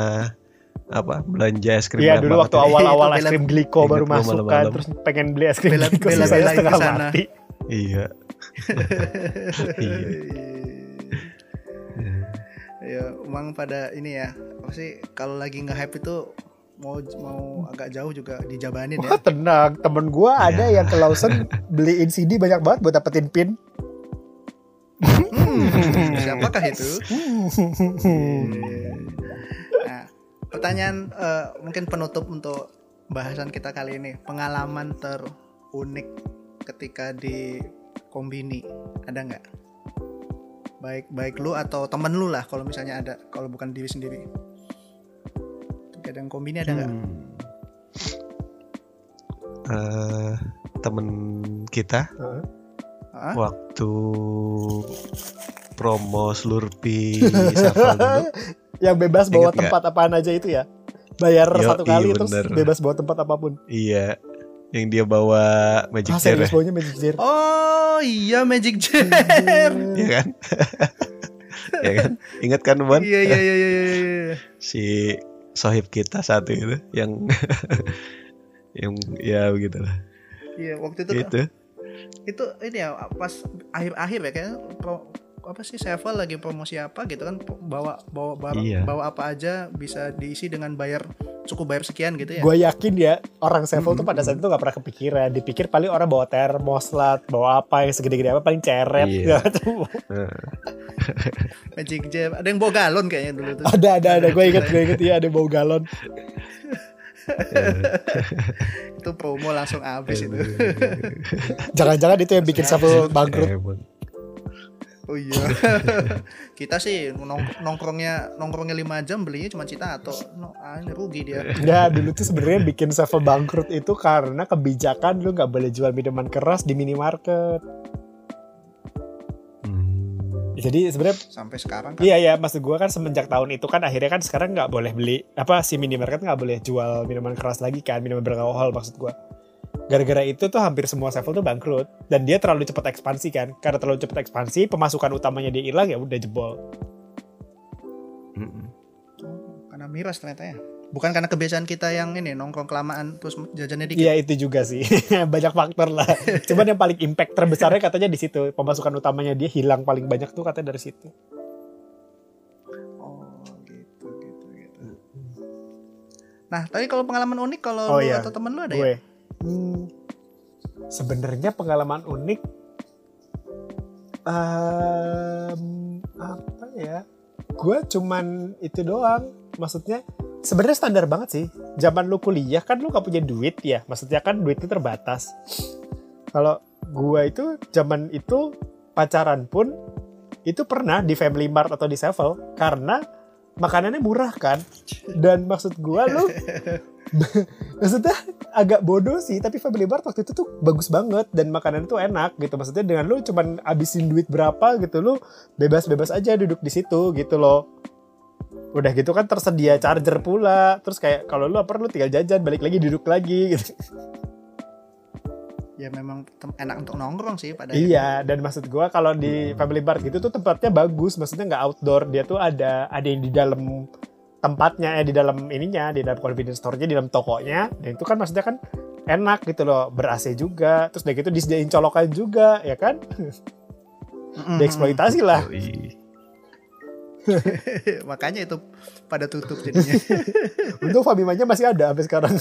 apa belanja es krim Iya dulu waktu awal-awal es bela- krim gliko baru masuk kan, terus pengen beli es krim Bela- gliko bela- saya belain setengah sana. mati. Iya. Iya. Ya, emang pada ini ya. Apa sih kalau lagi nge-hype itu mau mau agak jauh juga dijabanin ya. Wah tenang, temen gua ada Iya. yang ke Lawson beliin CD banyak banget buat dapetin pin. Hmm, siapakah itu? Nah, pertanyaan eh, mungkin penutup untuk bahasan kita kali ini. Pengalaman terunik ketika di kombini ada nggak? Baik baik lu atau temen lu lah kalau misalnya ada. Kalau bukan diri sendiri. Kadang kombini ada nggak? Hmm. Eh, temen kita Hah? waktu promo dulu Yang bebas bawa tempat apaan aja itu ya. Bayar Yo, satu iya, kali terus bener. bebas bawa tempat apa pun. iya yang dia bawa magic Ah chair serius ya, bawanya Magic Jar. Oh iya Magic Jam. Iya kan ya kan ingat kan Bon Iya iya iya iya iya. si sohib kita satu itu yang yang ya begitulah. Iya waktu itu itu itu ini ya pas akhir-akhir ya kayak pro, apa sih Sevel lagi promosi apa gitu kan bawa bawa bawa, Iya. bawa apa aja bisa diisi dengan bayar cukup bayar sekian gitu ya. Gue yakin ya orang Sevel tuh Mm-mm. pada saat itu gak pernah kepikiran. Dipikir paling orang bawa termos lah, bawa apa yang segede-gede apa paling ceret. Iya. gitu. Magic Jam ada yang bawa galon kayaknya dulu tuh. ada ada ada gue inget gue inget ya ada bau galon. itu promo langsung habis itu. Jangan-jangan itu yang bikin Sevel bangkrut. Oh iya. Kita sih nong- nongkrongnya nongkrongnya 5 jam belinya cuma cita atau no, ah, ini rugi dia. Ya dulu tuh sebenarnya bikin Sevel bangkrut itu karena kebijakan lu nggak boleh jual minuman keras di minimarket. Jadi sebenarnya sampai sekarang kan. Iya iya, maksud gua kan semenjak tahun itu kan akhirnya kan sekarang nggak boleh beli apa si minimarket nggak boleh jual minuman keras lagi kan, minuman beralkohol maksud gua. Gara-gara itu tuh hampir semua sevel tuh bangkrut dan dia terlalu cepat ekspansi kan. Karena terlalu cepat ekspansi, pemasukan utamanya dia hilang ya udah jebol. Oh, karena miras ternyata ya. Bukan karena kebiasaan kita yang ini nongkrong kelamaan terus jajannya dikit. Iya itu juga sih. banyak faktor lah. Cuman yang paling impact terbesarnya katanya di situ. Pemasukan utamanya dia hilang paling banyak tuh katanya dari situ. Oh, gitu gitu gitu. Nah, tadi kalau pengalaman unik kalau Oh, lu iya. atau temen lu ada gue ya? Hmm, sebenarnya pengalaman unik em, apa ya? Gue cuman itu doang. Maksudnya sebenarnya standar banget sih. Zaman lu kuliah kan lu gak punya duit ya. Maksudnya kan duitnya terbatas. Kalau gue itu zaman itu pacaran pun itu pernah di Family Mart atau di Sevel. Karena makanannya murah kan. Dan maksud gue lu maksudnya agak bodoh sih tapi Family Mart waktu itu tuh bagus banget dan makanan tuh enak gitu. Maksudnya dengan lu cuman abisin duit berapa gitu lu bebas-bebas aja duduk di situ gitu loh. Udah gitu kan tersedia charger pula terus kayak kalau lu lapar lu tinggal jajan balik lagi duduk lagi gitu. Ya memang enak untuk nongkrong sih pada iya dan maksud gua kalau di Family Mart gitu tuh tempatnya bagus. Maksudnya nggak outdoor dia tuh ada ada yang di dalam tempatnya eh di dalam ininya di dalam convenience store-nya di dalam tokonya dan itu kan maksudnya kan enak gitu loh ber AC juga terus udah gitu disediain colokan juga ya kan Mm-mm. dieksploitasi lah. Makanya itu pada tutup jadinya. untung Famimanya masih ada sampai sekarang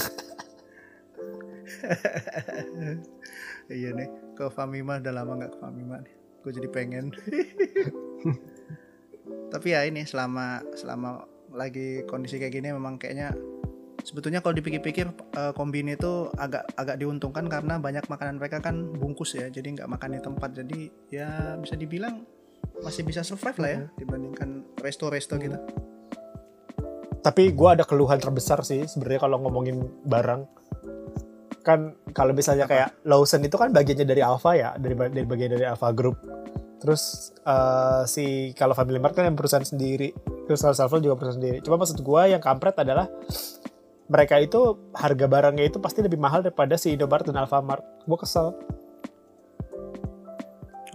iya nih, ke Famima udah lama nggak ke Famima nih. Gue jadi pengen. Tapi ya ini selama selama lagi kondisi kayak gini memang kayaknya sebetulnya kalau dipikir-pikir eh, kombini itu agak agak diuntungkan karena banyak makanan mereka kan bungkus ya, jadi nggak makan di tempat. Jadi ya bisa dibilang masih bisa survive lah ya dibandingkan resto-resto gitu. tapi gua ada keluhan terbesar sih sebenarnya kalau ngomongin barang. Kan kalau misalnya kayak Lawson itu kan bagiannya dari Alpha ya dari dari bagian dari Alpha Group. Terus eh, si kalau Family Mart kan yang perusahaan sendiri kalau Salvo juga perusahaan sendiri cuma maksud gua yang kampret adalah mereka itu harga barangnya itu pasti lebih mahal daripada si Indomaret dan Alfamart gua kesel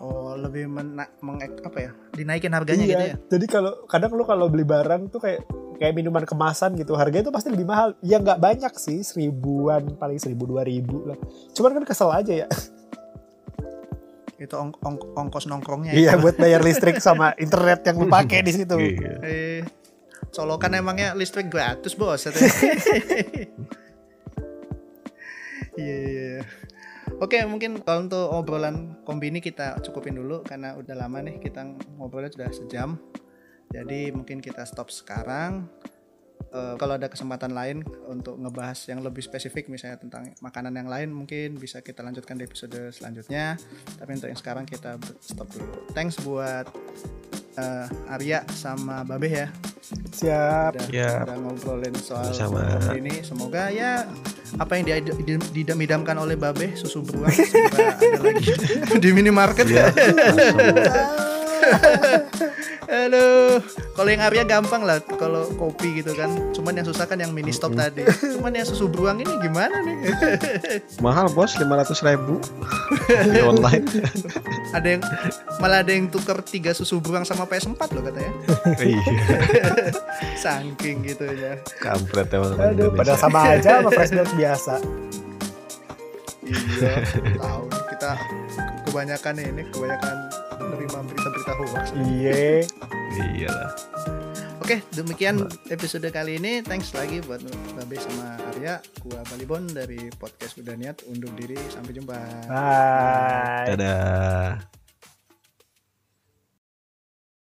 Oh, lebih mena- meng apa ya? Dinaikin harganya gitu ya. Jadi kalau kadang lu kalau beli barang tuh kayak kayak minuman kemasan gitu, harganya tuh pasti lebih mahal. Ya nggak banyak sih, seribuan paling seribu dua ribu lah. Cuman kan kesel aja ya. Itu ong- ong- ongkos nongkrongnya. Iya buat bayar listrik sama internet yang lu pakai di situ. Iya. Eh, colokan emangnya listrik gratis bos. Iya, iya, iya. Oke, mungkin kalau untuk obrolan kombini kita cukupin dulu karena udah lama nih kita ngobrolnya sudah sejam. Jadi mungkin kita stop sekarang. Eh, kalau ada kesempatan lain untuk ngebahas yang lebih spesifik misalnya tentang makanan yang lain mungkin bisa kita lanjutkan di episode selanjutnya. Tapi untuk yang sekarang kita stop dulu. Thanks buat eh, Arya sama Babeh ya Siap. udah, Ya. udah ngobrolin soal kopi ini. Semoga ya apa yang di- di- didam-idamkan oleh Babe susu beruang semoga ada lagi di minimarket. Ya, Aduh, kalau yang Arya gampang lah kalau kopi gitu kan. Cuman yang susah kan yang mini stop tadi. Cuman yang susu beruang ini gimana nih? Mahal bos 500 ribu di online. ada yang malah ada yang tuker tiga susu beruang sama PS4 loh katanya. iya. Saking gitu ya. Kampret emang. Aduh, Indonesia. padahal sama aja sama fresh milk biasa. Iya, tahu nih, kita kebanyakan ini kebanyakan menerima berita-berita hoax. Iya. Iyalah. Oke, demikian episode kali ini. Thanks lagi buat Babe sama Arya. Gua Balibon dari podcast Udah Niat undur diri. Sampai jumpa. Bye. Dadah.